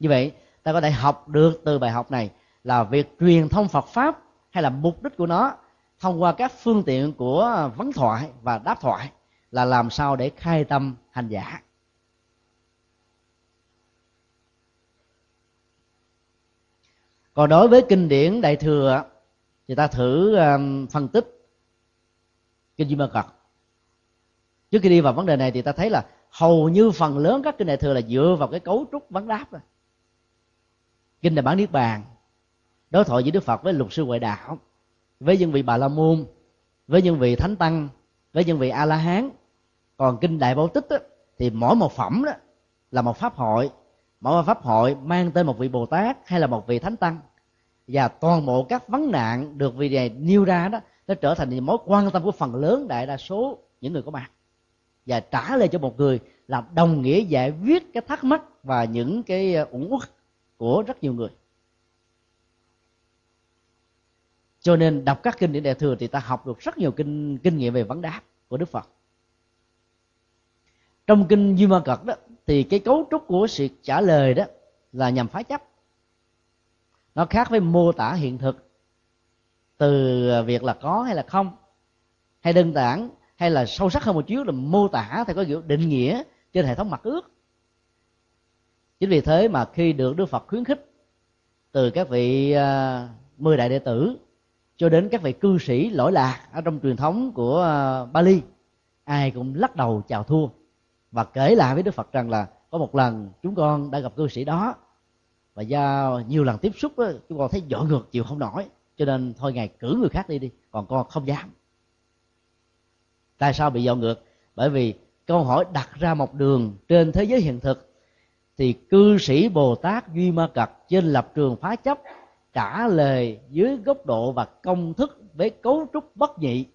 như vậy, ta có thể học được từ bài học này là việc truyền thông Phật pháp hay là mục đích của nó thông qua các phương tiện của vấn thoại và đáp thoại là làm sao để khai tâm hành giả. Còn đối với kinh điển đại thừa thì ta thử um, phân tích kinh di ma cật. Trước khi đi vào vấn đề này thì ta thấy là hầu như phần lớn các kinh đại thừa là dựa vào cái cấu trúc vấn đáp rồi kinh đại bản niết bàn đối thoại giữa đức phật với lục sư ngoại đạo với những vị bà la môn với những vị thánh tăng với những vị a la hán. Còn kinh đại bảo tích đó, thì mỗi một phẩm đó là một pháp hội mỗi một pháp hội mang tên một vị bồ tát hay là một vị thánh tăng. Và toàn bộ các vấn nạn được vị này nêu ra đó nó trở thành mối quan tâm của phần lớn đại đa số những người có mặt. Và trả lời cho một người là đồng nghĩa giải quyết cái thắc mắc và những cái ờ, uẩn uất của rất nhiều người. Cho nên đọc các kinh điển đại thừa thì ta học được rất nhiều kinh kinh nghiệm về vấn đáp của đức phật. Trong kinh duy ma cật đó, thì cái cấu trúc của sự trả lời đó là nhằm phá chấp. Nó khác với mô tả hiện thực. Từ việc là có hay là không, hay đơn giản, hay là sâu sắc hơn một chút là mô tả theo có kiểu định nghĩa trên hệ thống mặt ước chính vì thế mà khi được đức phật khuyến khích từ các vị à, mười đại đệ tử cho đến các vị cư sĩ lỗi lạc ở trong truyền thống của à, Bali ai cũng lắc đầu chào thua. Và kể lại với Đức Phật rằng là có một lần chúng con đã gặp cư sĩ đó và do nhiều lần tiếp xúc đó, chúng con thấy dội ngược chịu không nổi. Cho nên thôi ngài cử người khác đi đi còn con không dám. Tại sao bị dội ngược? Bởi vì câu hỏi đặt ra một đường trên thế giới hiện thực thì cư sĩ bồ tát duy ma cật trên lập trường phá chấp, trả lời dưới góc độ và công thức với cấu trúc bất nhị.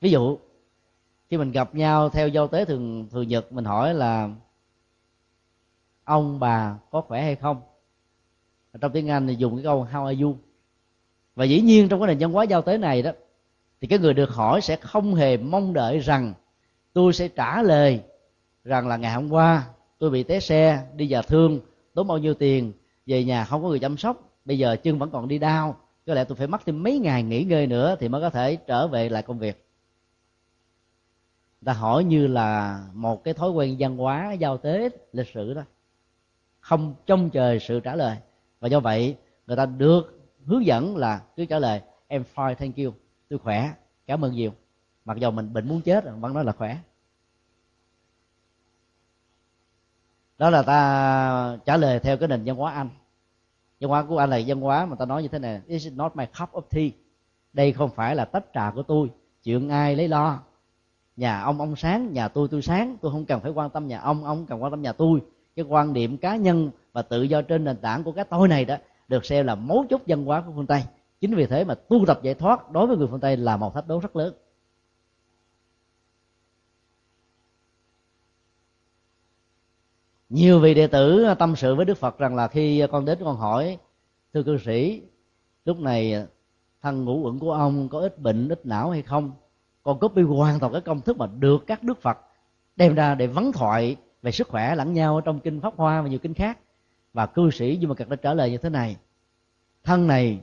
Ví dụ, khi mình gặp nhau theo giao tế thường thường nhật, mình hỏi là, ông bà có khỏe hay không? Trong tiếng anh thì dùng cái câu, how are you? Và dĩ nhiên trong cái nền văn hóa giao tế này đó, thì cái người được hỏi sẽ không hề mong đợi rằng tôi sẽ trả lời rằng là ngày hôm qua tôi bị té xe, đi vào thương, tốn bao nhiêu tiền, về nhà không có người chăm sóc, bây giờ chân vẫn còn đi đau. Có lẽ tôi phải mất thêm mấy ngày nghỉ ngơi nữa thì mới có thể trở về lại công việc. Ta hỏi như là một cái thói quen văn hóa giao tế, lịch sử đó. Không trông chờ sự trả lời. Và do vậy, người ta được hướng dẫn là cứ trả lời, em fine, thank you, tôi khỏe, cảm ơn nhiều. Mặc dù mình bệnh muốn chết, vẫn nói là khỏe. Đó là ta trả lời theo cái nền văn hóa anh. Văn hóa của anh là văn hóa mà ta nói như thế này this is not my cup of tea? Đây không phải là tách trà của tôi. Chuyện ai lấy lo? Nhà ông ông sáng, nhà tôi tôi sáng. Tôi không cần phải quan tâm nhà ông ông cần quan tâm nhà tôi. Cái quan điểm cá nhân và tự do trên nền tảng của cái tôi này đó được xem là mấu chốt văn hóa của phương tây. Chính vì thế mà tu tập giải thoát đối với người phương tây là một thách đố rất lớn. Nhiều vị đệ tử à, tâm sự với đức phật rằng là khi con đến con hỏi, thưa cư sĩ, lúc này à, thân ngũ uẩn của ông có ít bệnh, ít não hay không? Con copy hoàn toàn cái công thức mà được các đức phật đem ra để vấn thoại về sức khỏe lẫn nhau trong kinh pháp hoa và nhiều kinh khác. Và cư sĩ nhưng mà cật đã trả lời như thế này, thân này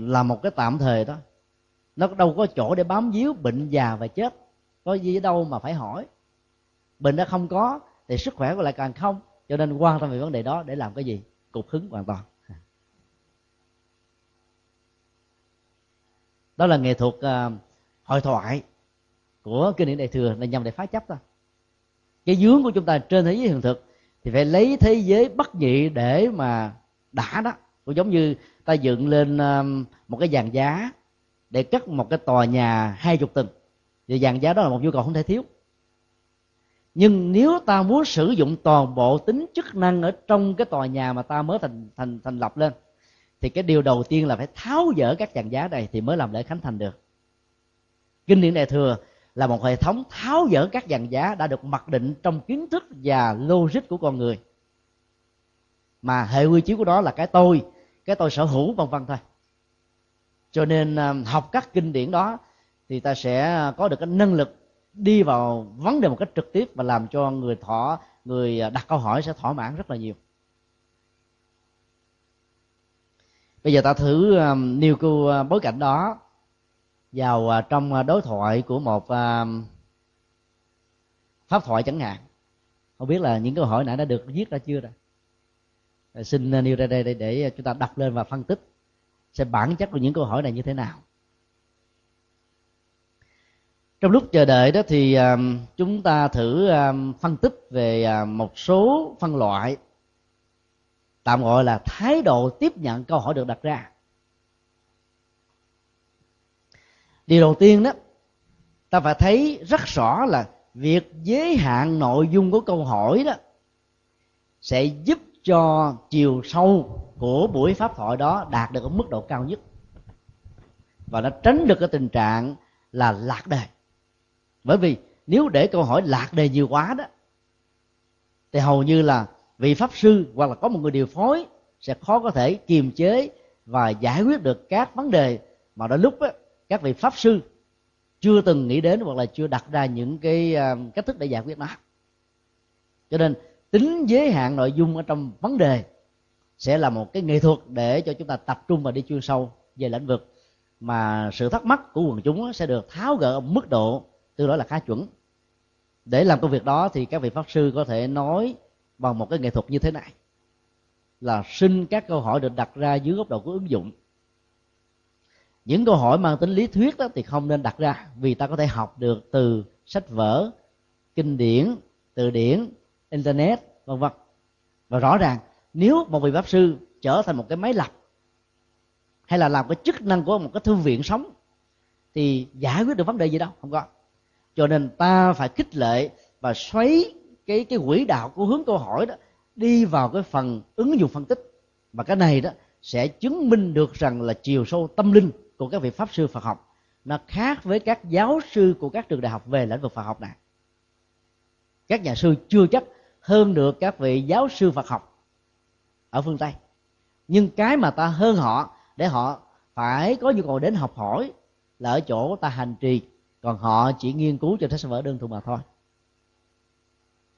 là một cái tạm thời đó. Nó đâu có chỗ để bám víu bệnh già và chết. Có gì ở đâu mà phải hỏi. Bệnh đã không có thì sức khỏe của lại càng không cho nên quan tâm về vấn đề đó để làm cái gì? Cục hứng hoàn toàn. Đó là nghệ thuật uh, hội thoại của kinh điển đại thừa là nhằm để phá chấp thôi. Cái dướng của chúng ta trên thế giới hiện thực thì phải lấy thế giới bất nhị để mà đã đó. Cũng giống như ta dựng lên à, một cái dàn giá để cất một cái tòa nhà hai chục tầng. Thì dàn giá đó là một nhu cầu không thể thiếu nhưng nếu ta muốn sử dụng toàn bộ tính chức năng ở trong cái tòa nhà mà ta mới thành thành thành lập lên, thì cái điều đầu tiên là phải tháo dỡ các chàng giá này thì mới làm lễ khánh thành được. Kinh điển đại thừa là một hệ thống tháo dỡ các dàn giá đã được mặc định trong kiến thức và logic của con người. Mà hệ quy chiếu của đó là cái tôi cái tôi sở hữu vân vân thôi. Cho nên à, học các kinh điển đó thì ta sẽ có được cái năng lực đi vào vấn đề một cách trực tiếp và làm cho người thọ, người à, đặt câu hỏi sẽ thỏa mãn rất là nhiều. Bây giờ ta thử nêu câu à, bối cảnh đó vào à, trong đối thoại của một pháp thoại chẳng hạn. Không biết là những câu hỏi nãy đã được viết ra chưa rồi xin nêu ra đây để chúng ta đọc lên và phân tích xem bản chất của những câu hỏi này như thế nào trong lúc chờ đợi đó thì um, chúng ta thử à, phân tích về à, một số phân loại tạm gọi là thái độ tiếp nhận câu hỏi được đặt ra. Điều đầu tiên đó ta phải thấy rất rõ là việc giới hạn nội dung của câu hỏi đó sẽ giúp cho chiều sâu của buổi pháp thoại đó đạt được ở mức độ cao nhất. Và nó tránh được cái tình trạng là lạc đề bởi vì nếu để câu hỏi lạc đề nhiều quá đó thì hầu như là vị pháp sư hoặc là có một người điều phối sẽ khó có thể kiềm chế và giải quyết được các vấn đề mà đôi lúc đó, các vị pháp sư chưa từng nghĩ đến hoặc là chưa đặt ra những cái à, cách thức để giải quyết nó. Cho nên tính giới hạn nội dung ở trong vấn đề sẽ là một cái nghệ thuật để cho chúng ta tập trung và đi chuyên sâu về lĩnh vực mà sự thắc mắc của quần chúng sẽ được tháo gỡ ở mức độ tương đối là khá chuẩn. Để làm công việc đó thì các vị pháp sư có thể nói bằng một cái nghệ thuật như thế này. Là xin các câu hỏi được đặt ra dưới góc độ của ứng dụng. Những câu hỏi mang tính lý thuyết đó thì không nên đặt ra, vì ta có thể học được từ sách vở, kinh điển, từ điển, internet, vân vân. Và rõ ràng, nếu một vị pháp sư trở thành một cái máy lập hay là làm cái chức năng của một cái thư viện sống, thì giải quyết được vấn đề gì đâu, không có cho nên ta phải khích lệ và xoáy cái cái quỹ đạo của hướng câu hỏi đó đi vào cái phần ứng dụng phân tích. Và cái này đó sẽ chứng minh được rằng là chiều sâu tâm linh của các vị pháp sư Phật học nó khác với các giáo sư của các trường đại học về lĩnh vực Phật học này. Các nhà sư chưa chắc hơn được các vị giáo sư Phật học ở phương Tây. Nhưng cái mà ta hơn họ để họ phải có nhu cầu đến học hỏi là ở chỗ ta hành trì còn họ chỉ nghiên cứu trên sách vở đơn thuần mà thôi.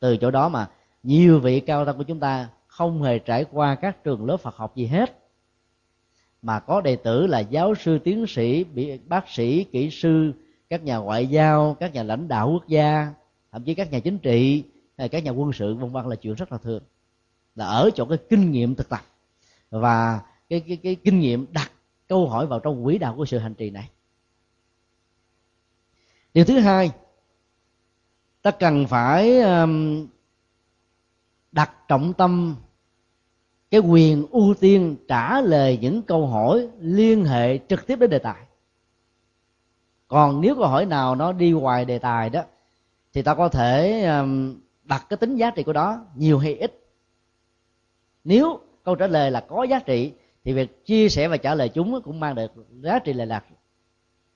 Từ chỗ đó mà, nhiều vị cao tăng của chúng ta không hề trải qua các trường lớp Phật học gì hết. Mà có đệ tử là giáo sư, tiến sĩ bác sĩ, kỹ sư, các nhà ngoại giao, các nhà lãnh đạo quốc gia, thậm chí các nhà chính trị, hay các nhà quân sự, vân vân là chuyện rất là thường. Là ở chỗ cái kinh nghiệm thực tập và cái cái cái kinh nghiệm đặt câu hỏi vào trong quỹ đạo của sự hành trì này điều thứ hai, ta cần phải đặt trọng tâm, cái quyền ưu tiên trả lời những câu hỏi liên hệ trực tiếp đến đề tài. Còn nếu câu hỏi nào nó đi ngoài đề tài đó, thì ta có thể đặt cái tính giá trị của đó nhiều hay ít. Nếu câu trả lời là có giá trị, thì việc chia sẻ và trả lời chúng cũng mang được giá trị lệ lạc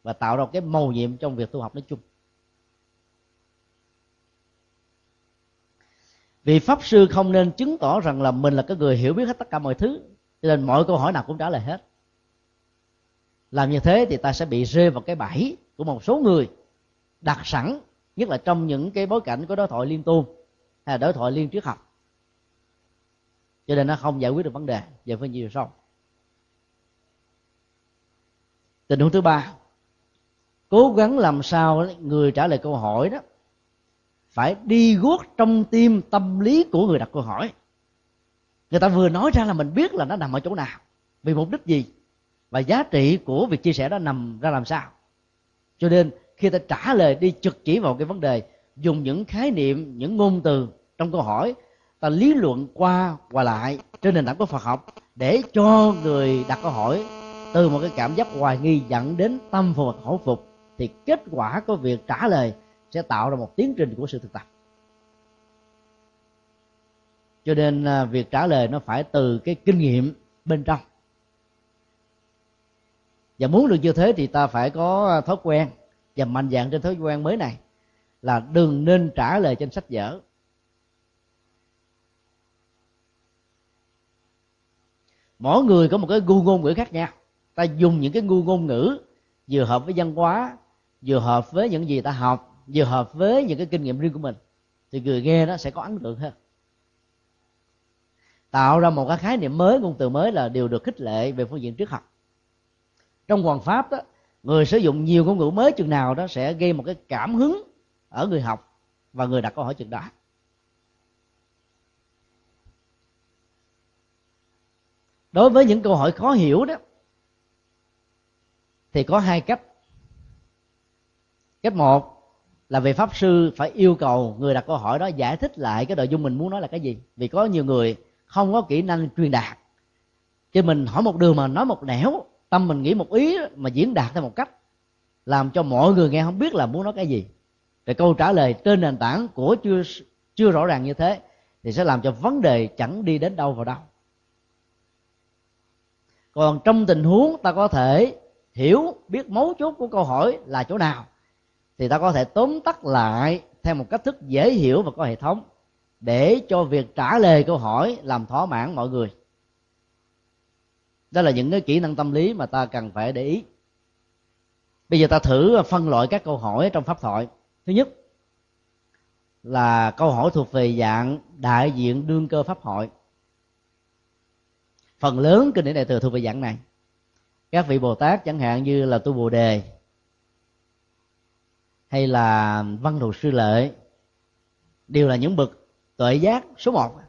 và tạo ra cái mầu nhiệm trong việc tu học nói chung. Vì pháp sư không nên chứng tỏ rằng là mình là cái người hiểu biết hết tất cả mọi thứ, cho nên mọi câu hỏi nào cũng trả lời hết. Làm như thế thì ta sẽ bị rơi vào cái bẫy của một số người đặt sẵn, nhất là trong những cái bối cảnh của đối thoại liên tôn hay là đối thoại liên triết học. Cho nên nó không giải quyết được vấn đề về phương diện sau. Tình huống thứ ba cố gắng làm sao người trả lời câu hỏi đó, phải đi guốc trong tim tâm lý của người đặt câu hỏi. Người ta vừa nói ra là mình biết là nó nằm ở chỗ nào, vì mục đích gì, và giá trị của việc chia sẻ đó nằm ra làm sao. Cho nên, khi ta trả lời đi trực chỉ vào cái vấn đề, dùng những khái niệm, những ngôn từ trong câu hỏi, ta lý luận qua và lại trên nền tảng của Phật học để cho người đặt câu hỏi từ một cái cảm giác hoài nghi dẫn đến tâm phục khẩu phục thì kết quả của việc trả lời sẽ tạo ra một tiến trình của sự thực tập. Cho nên à, việc trả lời nó phải từ cái kinh nghiệm bên trong. Và muốn được như thế thì ta phải có à, thói quen và mạnh dạng trên thói quen mới này là đừng nên trả lời trên sách vở. Mỗi người có một cái gu ngôn ngữ khác nhau. Ta dùng những cái gu ngôn ngữ vừa hợp với văn hóa vừa hợp với những gì ta học, vừa hợp với những cái kinh nghiệm riêng của mình, thì người nghe nó sẽ có ấn tượng hơn. Tạo ra một cái khái niệm mới, ngôn từ mới là điều được khích lệ về phương diện triết học. Trong hoàng pháp đó, người sử dụng nhiều ngôn ngữ mới chừng nào đó sẽ gây một cái cảm hứng ở người học và người đặt câu hỏi chừng đó. Đối với những câu hỏi khó hiểu đó, thì có hai cách cách một là vị pháp sư phải yêu cầu người đặt câu hỏi đó giải thích lại cái nội dung mình muốn nói là cái gì. Vì có nhiều người không có kỹ năng truyền đạt. Cho mình hỏi một đường mà nói một nẻo, tâm mình nghĩ một ý mà diễn đạt theo một cách làm cho mọi người nghe không biết là muốn nói cái gì. Thì câu trả lời trên nền tảng của chưa chưa rõ ràng như thế thì sẽ làm cho vấn đề chẳng đi đến đâu vào đâu. Còn trong tình huống ta có thể hiểu, biết mấu chốt của câu hỏi là chỗ nào thì ta có thể tóm tắt lại theo một cách thức dễ hiểu và có hệ thống để cho việc trả lời câu hỏi làm thỏa mãn mọi người. Đó là những cái kỹ năng tâm lý mà ta cần phải để ý. Bây giờ ta thử phân loại các câu hỏi trong pháp thoại. Thứ nhất là câu hỏi thuộc về dạng đại diện đương cơ pháp hội phần lớn kinh điển đại thừa thuộc về dạng này. Các vị bồ tát chẳng hạn như là tu bồ đề hay là văn thù sư lợi đều là những bậc tuệ giác số một.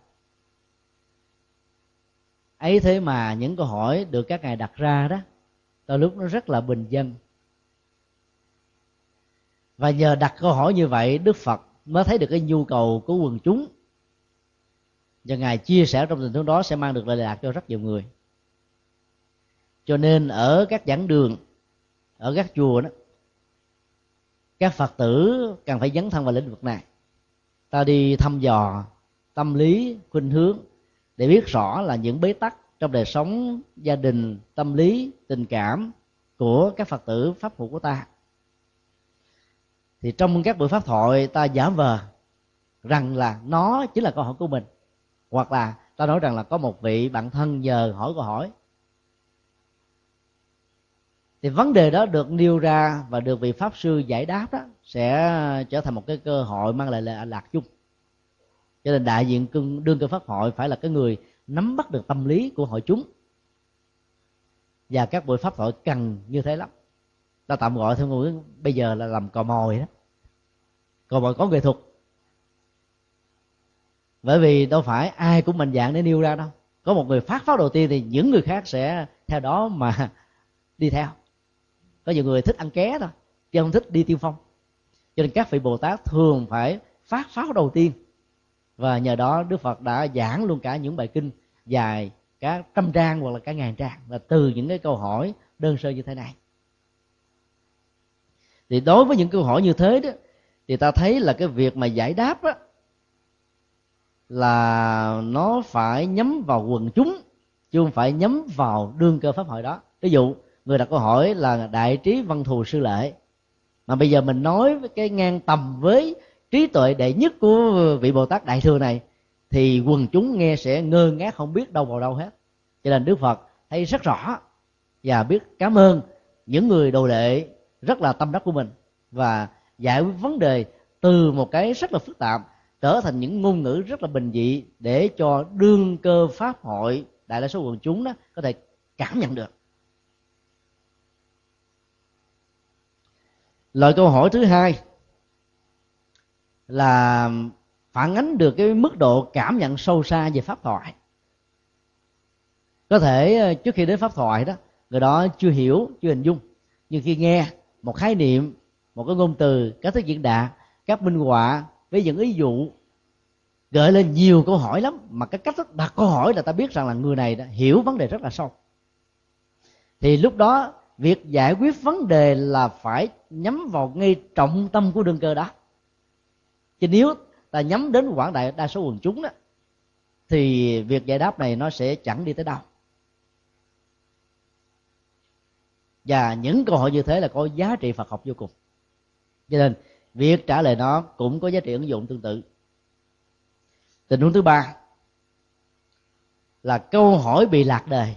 Ấy thế mà những câu hỏi được các ngài đặt ra đó, đôi lúc nó rất là bình dân. Và nhờ đặt câu hỏi như vậy, đức phật mới thấy được cái nhu cầu của quần chúng. Và ngài chia sẻ trong tình huống đó sẽ mang được lợi lạc cho rất nhiều người. Cho nên ở các giảng đường, ở các chùa đó các phật tử cần phải dấn thân vào lĩnh vực này. Ta đi thăm dò tâm lý, khuynh hướng để biết rõ là những bế tắc trong đời sống, gia đình, tâm lý, tình cảm của các phật tử, pháp hữu của ta. Thì trong các buổi pháp thoại, ta giả vờ rằng là nó chính là câu hỏi của mình, hoặc là ta nói rằng là có một vị bạn thân nhờ hỏi câu hỏi thì vấn đề đó được nêu ra và được vị pháp sư giải đáp đó sẽ trở thành một cái cơ hội mang lại lợi lạc chung. Cho nên đại diện cưng, đương cơ pháp hội phải là cái người nắm bắt được tâm lý của hội chúng. Và các buổi pháp hội cần như thế lắm. Ta tạm gọi theo ngôn bây giờ là làm cò mồi đó. Cò mồi có nghệ thuật. Bởi vì đâu phải ai cũng mạnh dạng để nêu ra đâu. Có một người phát pháo đầu tiên thì những người khác sẽ theo đó mà *laughs* đi theo có nhiều người thích ăn ké thôi, chứ không thích đi tiêu phong. Cho nên các vị bồ tát thường phải phát pháo đầu tiên. Và nhờ đó đức phật đã giảng luôn cả những bài kinh dài cả trăm trang hoặc là cả ngàn trang. Là từ những cái câu hỏi đơn sơ như thế này. Thì đối với những câu hỏi như thế đó, thì ta thấy là cái việc mà giải đáp á, là nó phải nhắm vào quần chúng, chứ không phải nhắm vào đương cơ pháp hội đó. Ví dụ người đặt câu hỏi là đại trí văn thù sư lệ mà bây giờ mình nói với cái ngang tầm với trí tuệ đệ nhất của vị bồ tát đại thừa này, thì quần chúng nghe sẽ ngơ ngác không biết đâu vào đâu hết. Cho nên đức phật thấy rất rõ và biết cảm ơn những người đồ đệ rất là tâm đắc của mình và giải quyết vấn đề từ một cái rất là phức tạp trở thành những ngôn ngữ rất là bình dị để cho đương cơ pháp hội đại đa số quần chúng đó có thể cảm nhận được. Loại câu hỏi thứ hai là phản ánh được cái mức độ cảm nhận sâu xa về pháp thoại. Có thể ờ, trước khi đến pháp thoại đó, người đó chưa hiểu, chưa hình dung, nhưng khi nghe một khái niệm, một cái ngôn từ các thứ diễn đạt các minh họa với những ví dụ, gợi lên nhiều câu hỏi lắm, mà cái cách đặt câu hỏi là ta biết rằng là người này đã hiểu vấn đề rất là sâu. Thì lúc đó việc giải quyết vấn đề là phải nhắm vào ngay trọng tâm của đương cơ đó. Chứ nếu ta nhắm đến quảng đại đa số quần chúng đó, thì việc giải đáp này nó sẽ chẳng đi tới đâu. Và những câu hỏi như thế là có giá trị Phật học vô cùng. Cho nên, việc trả lời nó cũng có giá trị ứng dụng tương tự. Tình huống thứ ba là câu hỏi bị lạc đề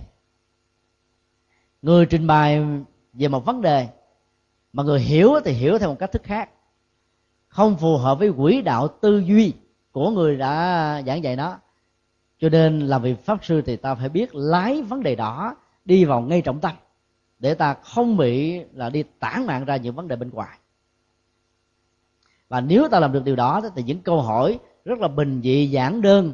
người trình bày về một vấn đề mà người hiểu thì hiểu theo một cách thức khác. Không phù hợp với quỹ đạo tư duy của người đã giảng dạy nó cho nên làm việc pháp sư thì ta phải biết lái vấn đề đó đi vào ngay trọng tâm để ta không bị là đi tản mạn ra những vấn đề bên ngoài. Và nếu ta làm được điều đó thì những câu hỏi rất là bình dị, giản đơn,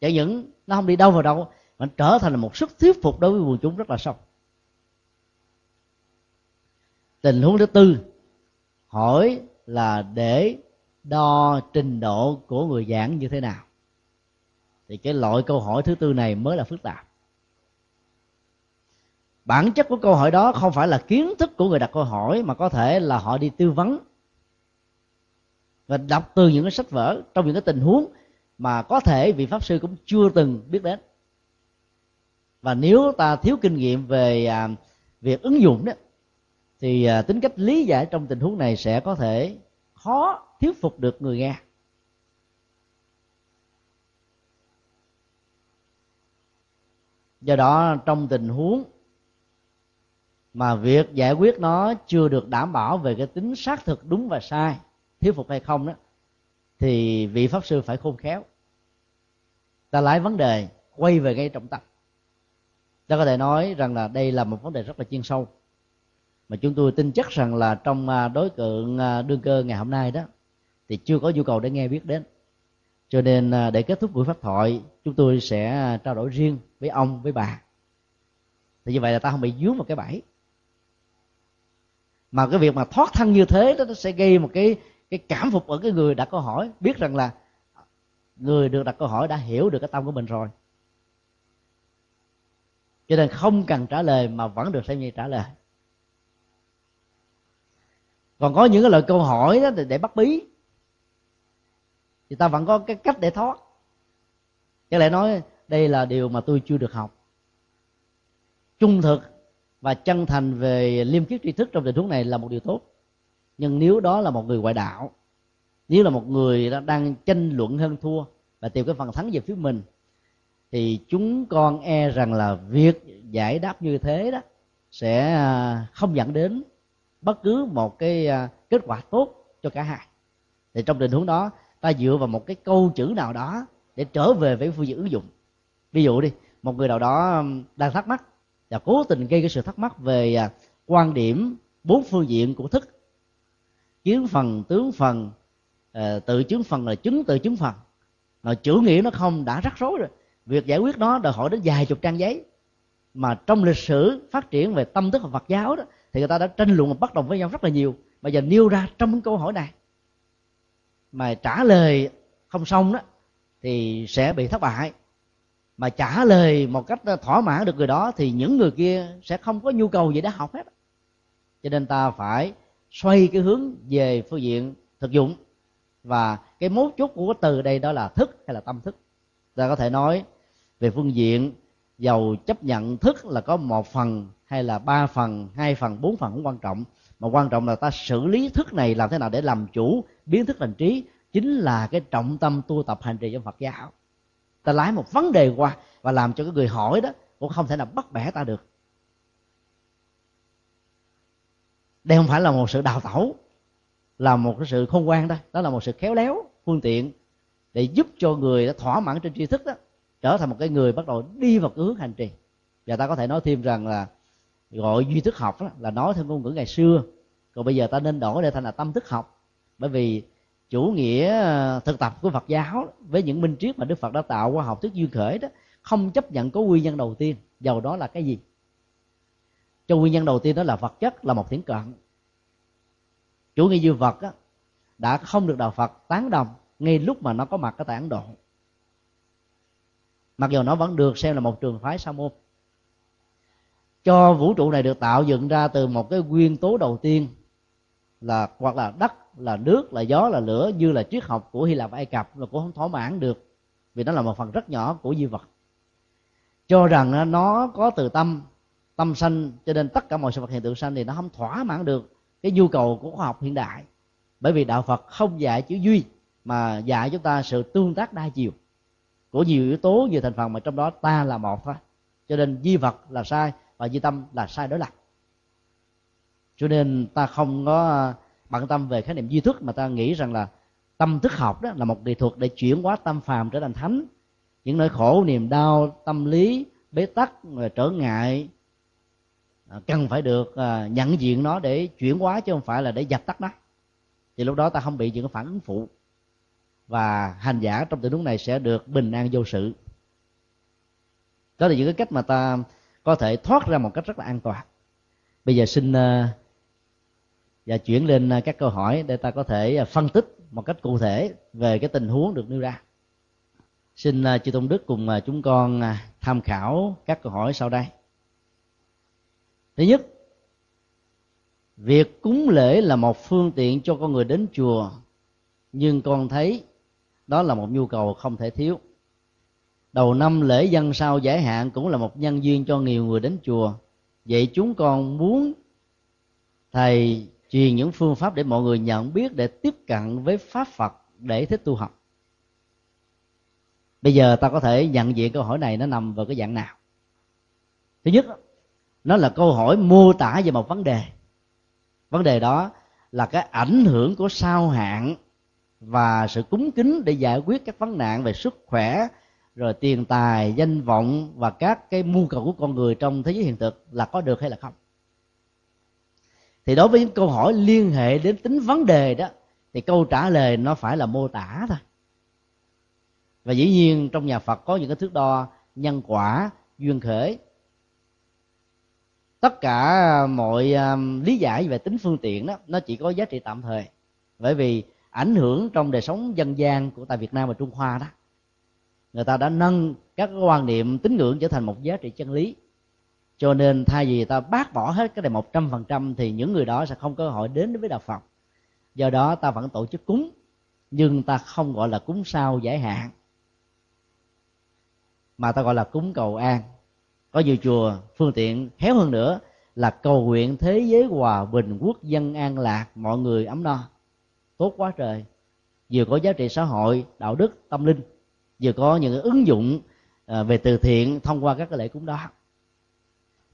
chẳng những nó không đi đâu vào đâu, mà trở thành là một sức thuyết phục đối với quần chúng rất là sâu tình huống thứ tư, hỏi là để đo trình độ của người giảng như thế nào. Thì cái loại câu hỏi thứ tư này mới là phức tạp. Bản chất của câu hỏi đó không phải là kiến thức của người đặt câu hỏi, mà có thể là họ đi tư vấn và đọc từ những cái sách vở trong những cái tình huống mà có thể vị pháp sư cũng chưa từng biết đến. Và nếu ta thiếu kinh nghiệm về à, việc ứng dụng đó thì à, tính cách lý giải trong tình huống này sẽ có thể khó thuyết phục được người nghe. Do đó trong tình huống mà việc giải quyết nó chưa được đảm bảo về cái tính xác thực đúng và sai thuyết phục hay không đó thì vị pháp sư phải khôn khéo. Ta lái vấn đề quay về ngay trọng tâm. Ta có thể nói rằng là đây là một vấn đề rất là chuyên sâu mà chúng tôi tin chắc rằng là trong à, đối tượng à, đương cơ ngày hôm nay đó, thì chưa có nhu cầu để nghe biết đến. Cho nên à, để kết thúc buổi pháp thoại, chúng tôi sẽ trao đổi riêng với ông, với bà. Thì như vậy là ta không bị dướng một cái bẫy. Mà cái việc mà thoát thân như thế đó, nó sẽ gây một cái cái cảm phục ở cái người đặt câu hỏi. Biết rằng là người được đặt câu hỏi đã hiểu được cái tâm của mình rồi. Cho nên không cần trả lời mà vẫn được xem như trả lời còn có những cái lời câu hỏi đó để bắt bí. Thì ta vẫn có cái cách để thoát. Chứ lại nói, đây là điều mà tôi chưa được học. Trung thực và chân thành về liêm khiết tri thức trong tình huống này là một điều tốt. Nhưng nếu đó là một người ngoại đạo, nếu là một người đang tranh luận hơn thua và tìm cái phần thắng về phía mình, thì chúng con e rằng là việc giải đáp như thế đó sẽ à, không dẫn đến bất cứ một cái à, kết quả tốt cho cả hai. Thì trong tình huống đó, ta dựa vào một cái câu chữ nào đó để trở về với phương diện ứng dụng. Ví dụ đi, một người nào đó đang thắc mắc và cố tình gây cái sự thắc mắc về à, quan điểm bốn phương diện của thức. Kiến phần, tướng phần ờ, tự chứng phần là chứng tự chứng phần. Mà chữ nghĩa nó không đã rắc rối rồi. Việc giải quyết nó đòi hỏi đến vài chục trang giấy. Mà trong lịch sử phát triển về tâm thức và Phật giáo đó thì người ta đã tranh luận và bất đồng với nhau rất là nhiều. Bây giờ nêu ra trong câu hỏi này. Mà trả lời không xong đó, thì sẽ bị thất bại. Mà trả lời một cách thỏa mãn được người đó, thì những người kia sẽ không có nhu cầu gì để học hết. Cho nên ta phải xoay cái hướng về phương diện thực dụng. Và cái mấu chốt của cái từ đây đó là thức hay là tâm thức. Ta có thể nói về phương diện giàu chấp nhận thức là có một phần hay là ba phần, hai phần, bốn phần cũng quan trọng. Mà quan trọng là ta xử lý thức này làm thế nào để làm chủ biến thức thành trí, chính là cái trọng tâm tu tập hành trì trong phật giáo. Ta lái một vấn đề qua và làm cho cái người hỏi đó cũng không thể nào bắt bẻ ta được. Đây không phải là một sự đào tẩu, là một cái sự khôn ngoan đó. Đó là một sự khéo léo, phương tiện để giúp cho người đã thỏa mãn trên tri thức đó trở thành một cái người bắt đầu đi vào cái hướng hành trì. Và ta có thể nói thêm rằng là gọi duy thức học đó, là nói theo ngôn ngữ ngày xưa. Còn bây giờ ta nên đổi để thành là tâm thức học. Bởi vì chủ nghĩa ờ, thực tập của Phật giáo với những minh triết mà Đức Phật đã tạo qua học thuyết duyên khởi đó không chấp nhận có nguyên nhân đầu tiên. Dầu đó là cái gì? Cho nguyên nhân đầu tiên đó là vật chất là một thiển cận. Chủ nghĩa duy vật đó, đã không được đạo Phật tán đồng ngay lúc mà nó có mặt ở tại Ấn Độ mặc dù nó vẫn được xem là một trường phái sa môn. Cho vũ trụ này được tạo dựng ra từ một cái nguyên tố đầu tiên là, hoặc là đất, là nước, là gió, là lửa, như là triết học của hy lạp, ai cập, là cũng không thỏa mãn được, vì nó là một phần rất nhỏ của di vật. Cho rằng nó có từ tâm tâm sanh, cho nên tất cả mọi sự vật hiện tượng sanh thì nó không thỏa mãn được cái nhu cầu của khoa học hiện đại. Bởi vì đạo phật không dạy chữ duy, mà dạy chúng ta sự tương tác đa chiều của nhiều yếu tố, nhiều thành phần mà trong đó ta là một thôi. Cho nên di vật là sai và di tâm là sai đối lập. Cho nên ta không có à, bận tâm về khái niệm duy thức mà ta nghĩ rằng là tâm thức học đó là một nghệ thuật để chuyển hóa tâm phàm trở thành thánh. Những nỗi khổ, niềm đau, tâm lý, bế tắc trở ngại à, cần phải được à, nhận diện nó để chuyển hóa chứ không phải là để dập tắt nó. Thì lúc đó ta không bị những phản ứng phụ và hành giả trong tình huống này sẽ được bình an vô sự. Đó là những cái cách mà ta có thể thoát ra một cách rất là an toàn. Bây giờ xin và chuyển lên ờ, các câu hỏi để ta có thể ờ, phân tích một cách cụ thể về cái tình huống được nêu ra. Xin chư tôn đức cùng chúng con tham khảo các câu hỏi sau đây. Thứ nhất, việc cúng lễ là một phương tiện cho con người đến chùa, nhưng con thấy đó là một nhu cầu không thể thiếu. Đầu năm lễ dân sau giải hạn cũng là một nhân duyên cho nhiều người đến chùa. Vậy chúng con muốn thầy truyền những phương pháp để mọi người nhận biết, để tiếp cận với pháp phật để thích tu học. Bây giờ ta có thể nhận diện câu hỏi này nó nằm vào cái dạng nào? Thứ nhất, nó là câu hỏi mô tả về một vấn đề. Vấn đề đó là cái ảnh hưởng của sao hạn và sự cúng kính để giải quyết các vấn nạn về sức khỏe rồi tiền tài danh vọng và các cái mưu cầu của con người trong thế giới hiện thực là có được hay là không. Thì đối với những câu hỏi liên hệ đến tính vấn đề đó thì câu trả lời nó phải là mô tả thôi. Và dĩ nhiên trong nhà phật có những cái thước đo nhân quả duyên khởi. Tất cả mọi um, lý giải về tính phương tiện đó nó chỉ có giá trị tạm thời. Bởi vì ảnh hưởng trong đời sống dân gian của tại Việt Nam và Trung Hoa đó. Người ta đã nâng các quan niệm tín ngưỡng trở thành một giá trị chân lý. Cho nên thay vì ta bác bỏ hết cái này một trăm phần trăm thì những người đó sẽ không có cơ hội đến với đạo Phật. Do đó ta vẫn tổ chức cúng, nhưng ta không gọi là cúng sao giải hạn, mà ta gọi là cúng cầu an. Có nhiều chùa, phương tiện khéo hơn nữa là cầu nguyện thế giới hòa bình, quốc dân an lạc, mọi người ấm no tốt quá trời. Vừa có giá trị xã hội, đạo đức, tâm linh, vừa có những ứng dụng à, về từ thiện thông qua các cái lễ cúng đó.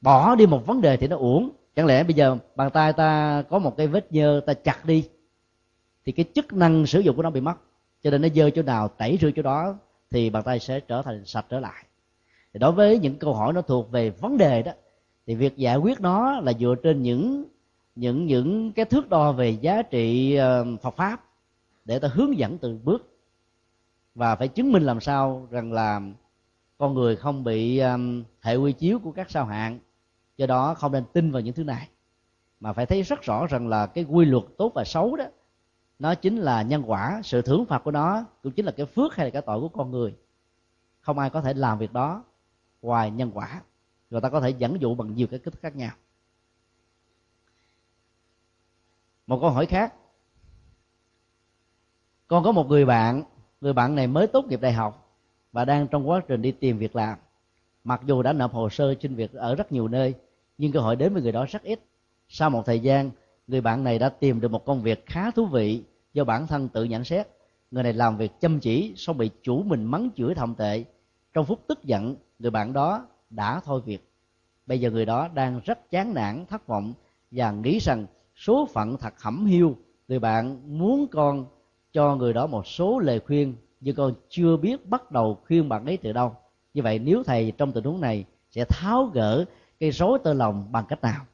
Bỏ đi một vấn đề thì nó uổng. Chẳng lẽ bây giờ bàn tay ta có một cái vết nhơ ta chặt đi, thì cái chức năng sử dụng của nó bị mất. Cho nên nó dơ chỗ nào, tẩy rửa chỗ đó, thì bàn tay sẽ trở thành sạch trở lại. Thì đối với những câu hỏi nó thuộc về vấn đề đó, thì việc giải quyết nó là dựa trên những những những cái thước đo về giá trị ờ, Phật pháp để ta hướng dẫn từng bước. Và phải chứng minh làm sao rằng là con người không bị ờ, hệ quy chiếu của các sao hạn do đó không nên tin vào những thứ này. Mà phải thấy rất rõ rằng là cái quy luật tốt và xấu đó, nó chính là nhân quả, sự thưởng phạt của nó, cũng chính là cái phước hay là cái tội của con người. Không ai có thể làm việc đó ngoài nhân quả. Rồi ta có thể dẫn dụ bằng nhiều cái kích khác nhau. Một câu hỏi khác. Con có một người bạn người bạn này mới tốt nghiệp đại học và đang trong quá trình đi tìm việc làm. Mặc dù đã nộp hồ sơ xin việc ở rất nhiều nơi, nhưng cơ hội đến với người đó rất ít. Sau một thời gian, người bạn này đã tìm được một công việc khá thú vị do bản thân tự nhận xét. Người này làm việc chăm chỉ, xong bị chủ mình mắng chửi thậm tệ. Trong phút tức giận, người bạn đó đã thôi việc. Bây giờ người đó đang rất chán nản, thất vọng và nghĩ rằng số phận thật hẩm hiu người bạn muốn con cho người đó một số lời khuyên, nhưng con chưa biết bắt đầu khuyên bạn ấy từ đâu. Như vậy nếu thầy trong tình huống này sẽ tháo gỡ cái rối tơ lòng bằng cách nào?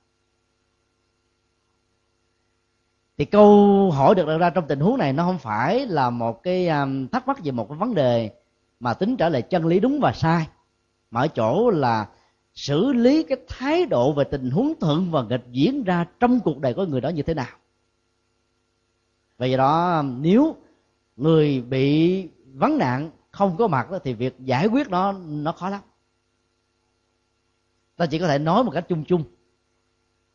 Thì câu hỏi được đặt ra trong tình huống này nó không phải là một cái um, thắc mắc về một cái vấn đề mà tính trả lời chân lý đúng và sai. Mà ở chỗ là xử lý cái thái độ về tình huống thuận và nghịch diễn ra trong cuộc đời của người đó như thế nào. Vì đó, nếu người bị vấn nạn không có mặt đó, thì việc giải quyết nó nó khó lắm. Ta chỉ có thể nói một cách chung chung.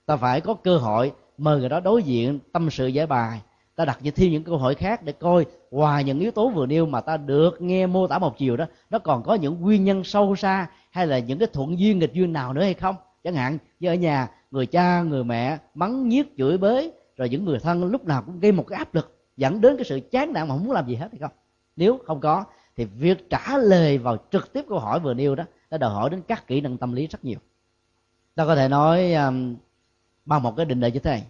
Ta phải có cơ hội mời người đó đối diện, tâm sự giải bài. Ta đặt thêm những câu hỏi khác để coi ngoài những yếu tố vừa nêu mà ta được nghe mô tả một chiều đó, nó còn có những nguyên nhân sâu xa hay là những cái thuận duyên nghịch duyên nào nữa hay không? Chẳng hạn như ở nhà người cha người mẹ mắng nhiếc chửi bới rồi những người thân lúc nào cũng gây một cái áp lực dẫn đến cái sự chán nản mà không muốn làm gì hết hay không? Nếu không có thì việc trả lời vào trực tiếp câu hỏi vừa nêu đó nó đòi hỏi đến các kỹ năng tâm lý rất nhiều. Ta có thể nói um, bằng một cái định đề như thế này.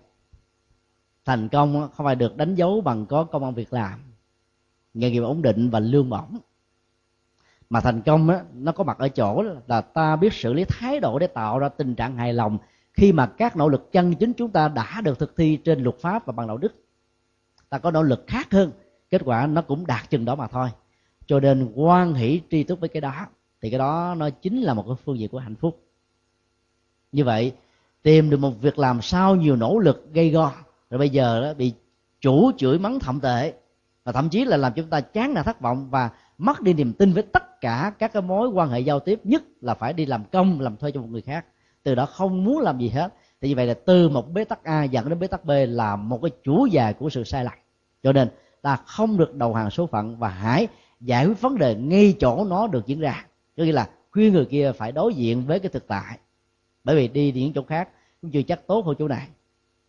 Thành công không phải được đánh dấu bằng có công an việc làm. Nghề nghiệp ổn định và lương bổng mà thành công á, nó có mặt ở chỗ là ta biết xử lý thái độ để tạo ra tình trạng hài lòng khi mà các nỗ lực chân chính chúng ta đã được thực thi trên luật pháp và bằng đạo đức. Ta có nỗ lực khác hơn kết quả nó cũng đạt chừng đó mà thôi. Cho nên quan hỷ tri túc với cái đó thì cái đó nó chính là một cái phương diện của hạnh phúc. Như vậy tìm được một việc làm sau nhiều nỗ lực gây go rồi bây giờ đó bị chủ chửi mắng thậm tệ và thậm chí là làm chúng ta chán nản thất vọng và mất đi niềm tin với tất cả các cái mối quan hệ giao tiếp, nhất là phải đi làm công, làm thuê cho một người khác. Từ đó không muốn làm gì hết. Thì như vậy là từ một bế tắc a dẫn đến bế tắc b là một cái chủ dài của sự sai lầm. Cho nên ta không được đầu hàng số phận và hãy giải quyết vấn đề ngay chỗ nó được diễn ra. Có nghĩa là khuyên người kia phải đối diện với cái thực tại. Bởi vì đi những chỗ khác cũng chưa chắc tốt hơn chỗ này.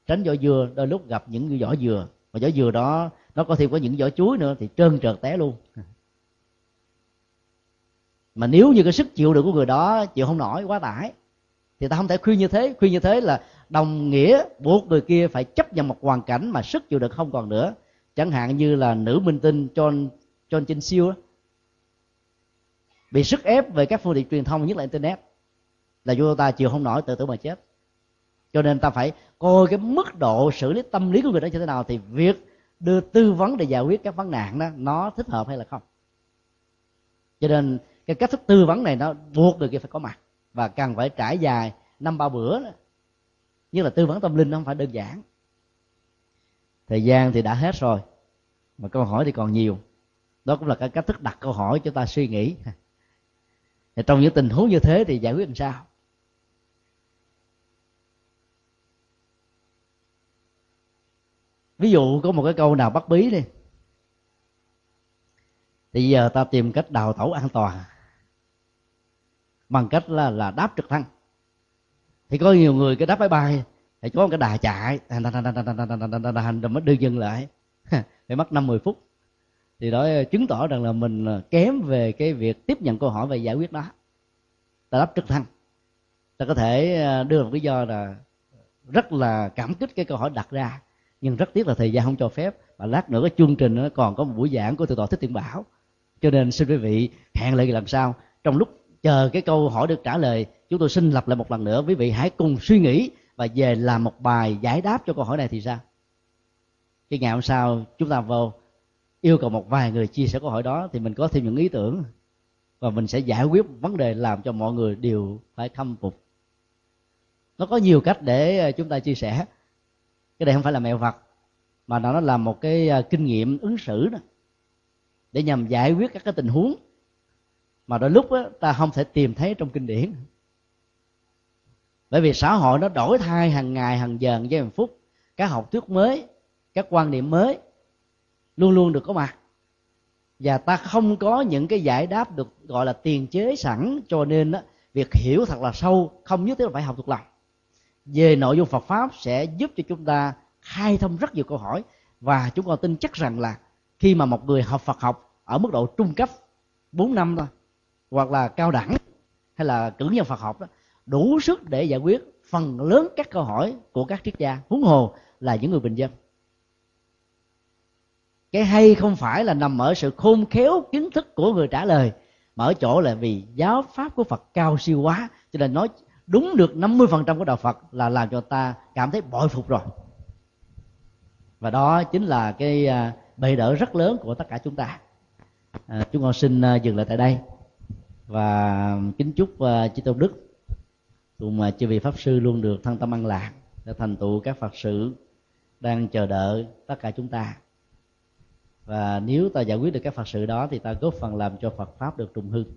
Tránh vỏ dừa, đôi lúc gặp những vỏ dừa. Và vỏ dừa đó, nó có thêm có những vỏ chuối nữa thì trơn trượt té luôn mà nếu như cái sức chịu đựng của người đó chịu không nổi, quá tải, thì ta không thể khuyên như thế. Khuyên như thế là đồng nghĩa buộc người kia phải chấp nhận một hoàn cảnh mà sức chịu đựng không còn nữa. Chẳng hạn như là nữ minh tinh John John chinh Siêu bị sức ép về các phương tiện truyền thông, nhất là internet, là vô ta chịu không nổi, tự tử mà chết. Cho nên ta phải coi cái mức độ xử lý tâm lý của người đó như thế nào, thì việc đưa tư vấn để giải quyết các vấn nạn đó, nó thích hợp hay là không. Cho nên cái cách thức tư vấn này nó buộc người kia phải có mặt và cần phải trải dài năm ba bữa đó. như là tư vấn tâm linh nó không phải đơn giản. Thời gian thì đã hết rồi, mà câu hỏi thì còn nhiều. Đó cũng là cái cách thức đặt câu hỏi cho ta suy nghĩ. *laughs* Thì trong những tình huống như thế thì giải quyết làm sao? Ví dụ có một cái câu nào bắt bí đi. Thì giờ ta tìm cách đào tẩu an toàn bằng cách là là đáp trực thăng thì có nhiều người cái đáp máy bay thì có một cái đà chạy rồi mới đưa dừng lại phải mất năm mười phút thì đó chứng tỏ rằng là mình kém về cái việc tiếp nhận câu hỏi và giải quyết đó ta đáp trực thăng ta có thể đưa một lý do là rất là cảm kích cái câu hỏi đặt ra nhưng rất tiếc là thời gian không cho phép và lát nữa cái chương trình nó còn có một buổi giảng của thượng tọa thích tiên bảo cho nên xin quý vị hẹn lại lần sau trong lúc chờ cái câu hỏi được trả lời, chúng tôi xin lặp lại một lần nữa. Quý vị hãy cùng suy nghĩ và về làm một bài giải đáp cho câu hỏi này thì sao? Cái ngày hôm sau, chúng ta vô, yêu cầu một vài người chia sẻ câu hỏi đó thì mình có thêm những ý tưởng và mình sẽ giải quyết vấn đề làm cho mọi người đều phải khâm phục. Nó có nhiều cách để ờ, chúng ta chia sẻ. Cái này không phải là mẹo vật mà nó là một cái ờ, kinh nghiệm ứng xử đó, để nhằm giải quyết các cái tình huống mà đôi lúc đó, ta không thể tìm thấy trong kinh điển. Bởi vì xã hội nó đổi thay hàng ngày hàng giờ hàng giây hàng phút. Các học thuyết mới các quan niệm mới luôn luôn được có mặt. Và ta không có những cái giải đáp được gọi là tiền chế sẵn cho nên đó, việc hiểu thật là sâu không nhất thiết là phải học thuộc lòng. Về nội dung Phật pháp sẽ giúp cho chúng ta khai thông rất nhiều câu hỏi và chúng con tin chắc rằng là khi mà một người học Phật học ở mức độ trung cấp 4 năm thôi hoặc là cao đẳng hay là cử nhân Phật học đó đủ sức để giải quyết phần lớn các câu hỏi của các triết gia. Huống hồ là những người bình dân. Cái hay không phải là nằm ở sự khôn khéo kiến thức của người trả lời mà ở chỗ là vì giáo pháp của Phật cao siêu quá cho nên nói đúng được 50% của đạo Phật là làm cho ta cảm thấy bội phục rồi. Và đó chính là cái à, bệ đỡ rất lớn của tất cả chúng ta. À, chúng con xin à, dừng lại tại đây và kính chúc uh, chư tôn đức cùng mà chư vị pháp sư luôn được thân tâm an lạc để thành tựu các phật sự đang chờ đợi tất cả chúng ta. Và nếu ta giải quyết được các phật sự đó thì ta góp phần làm cho phật pháp được trùng hưng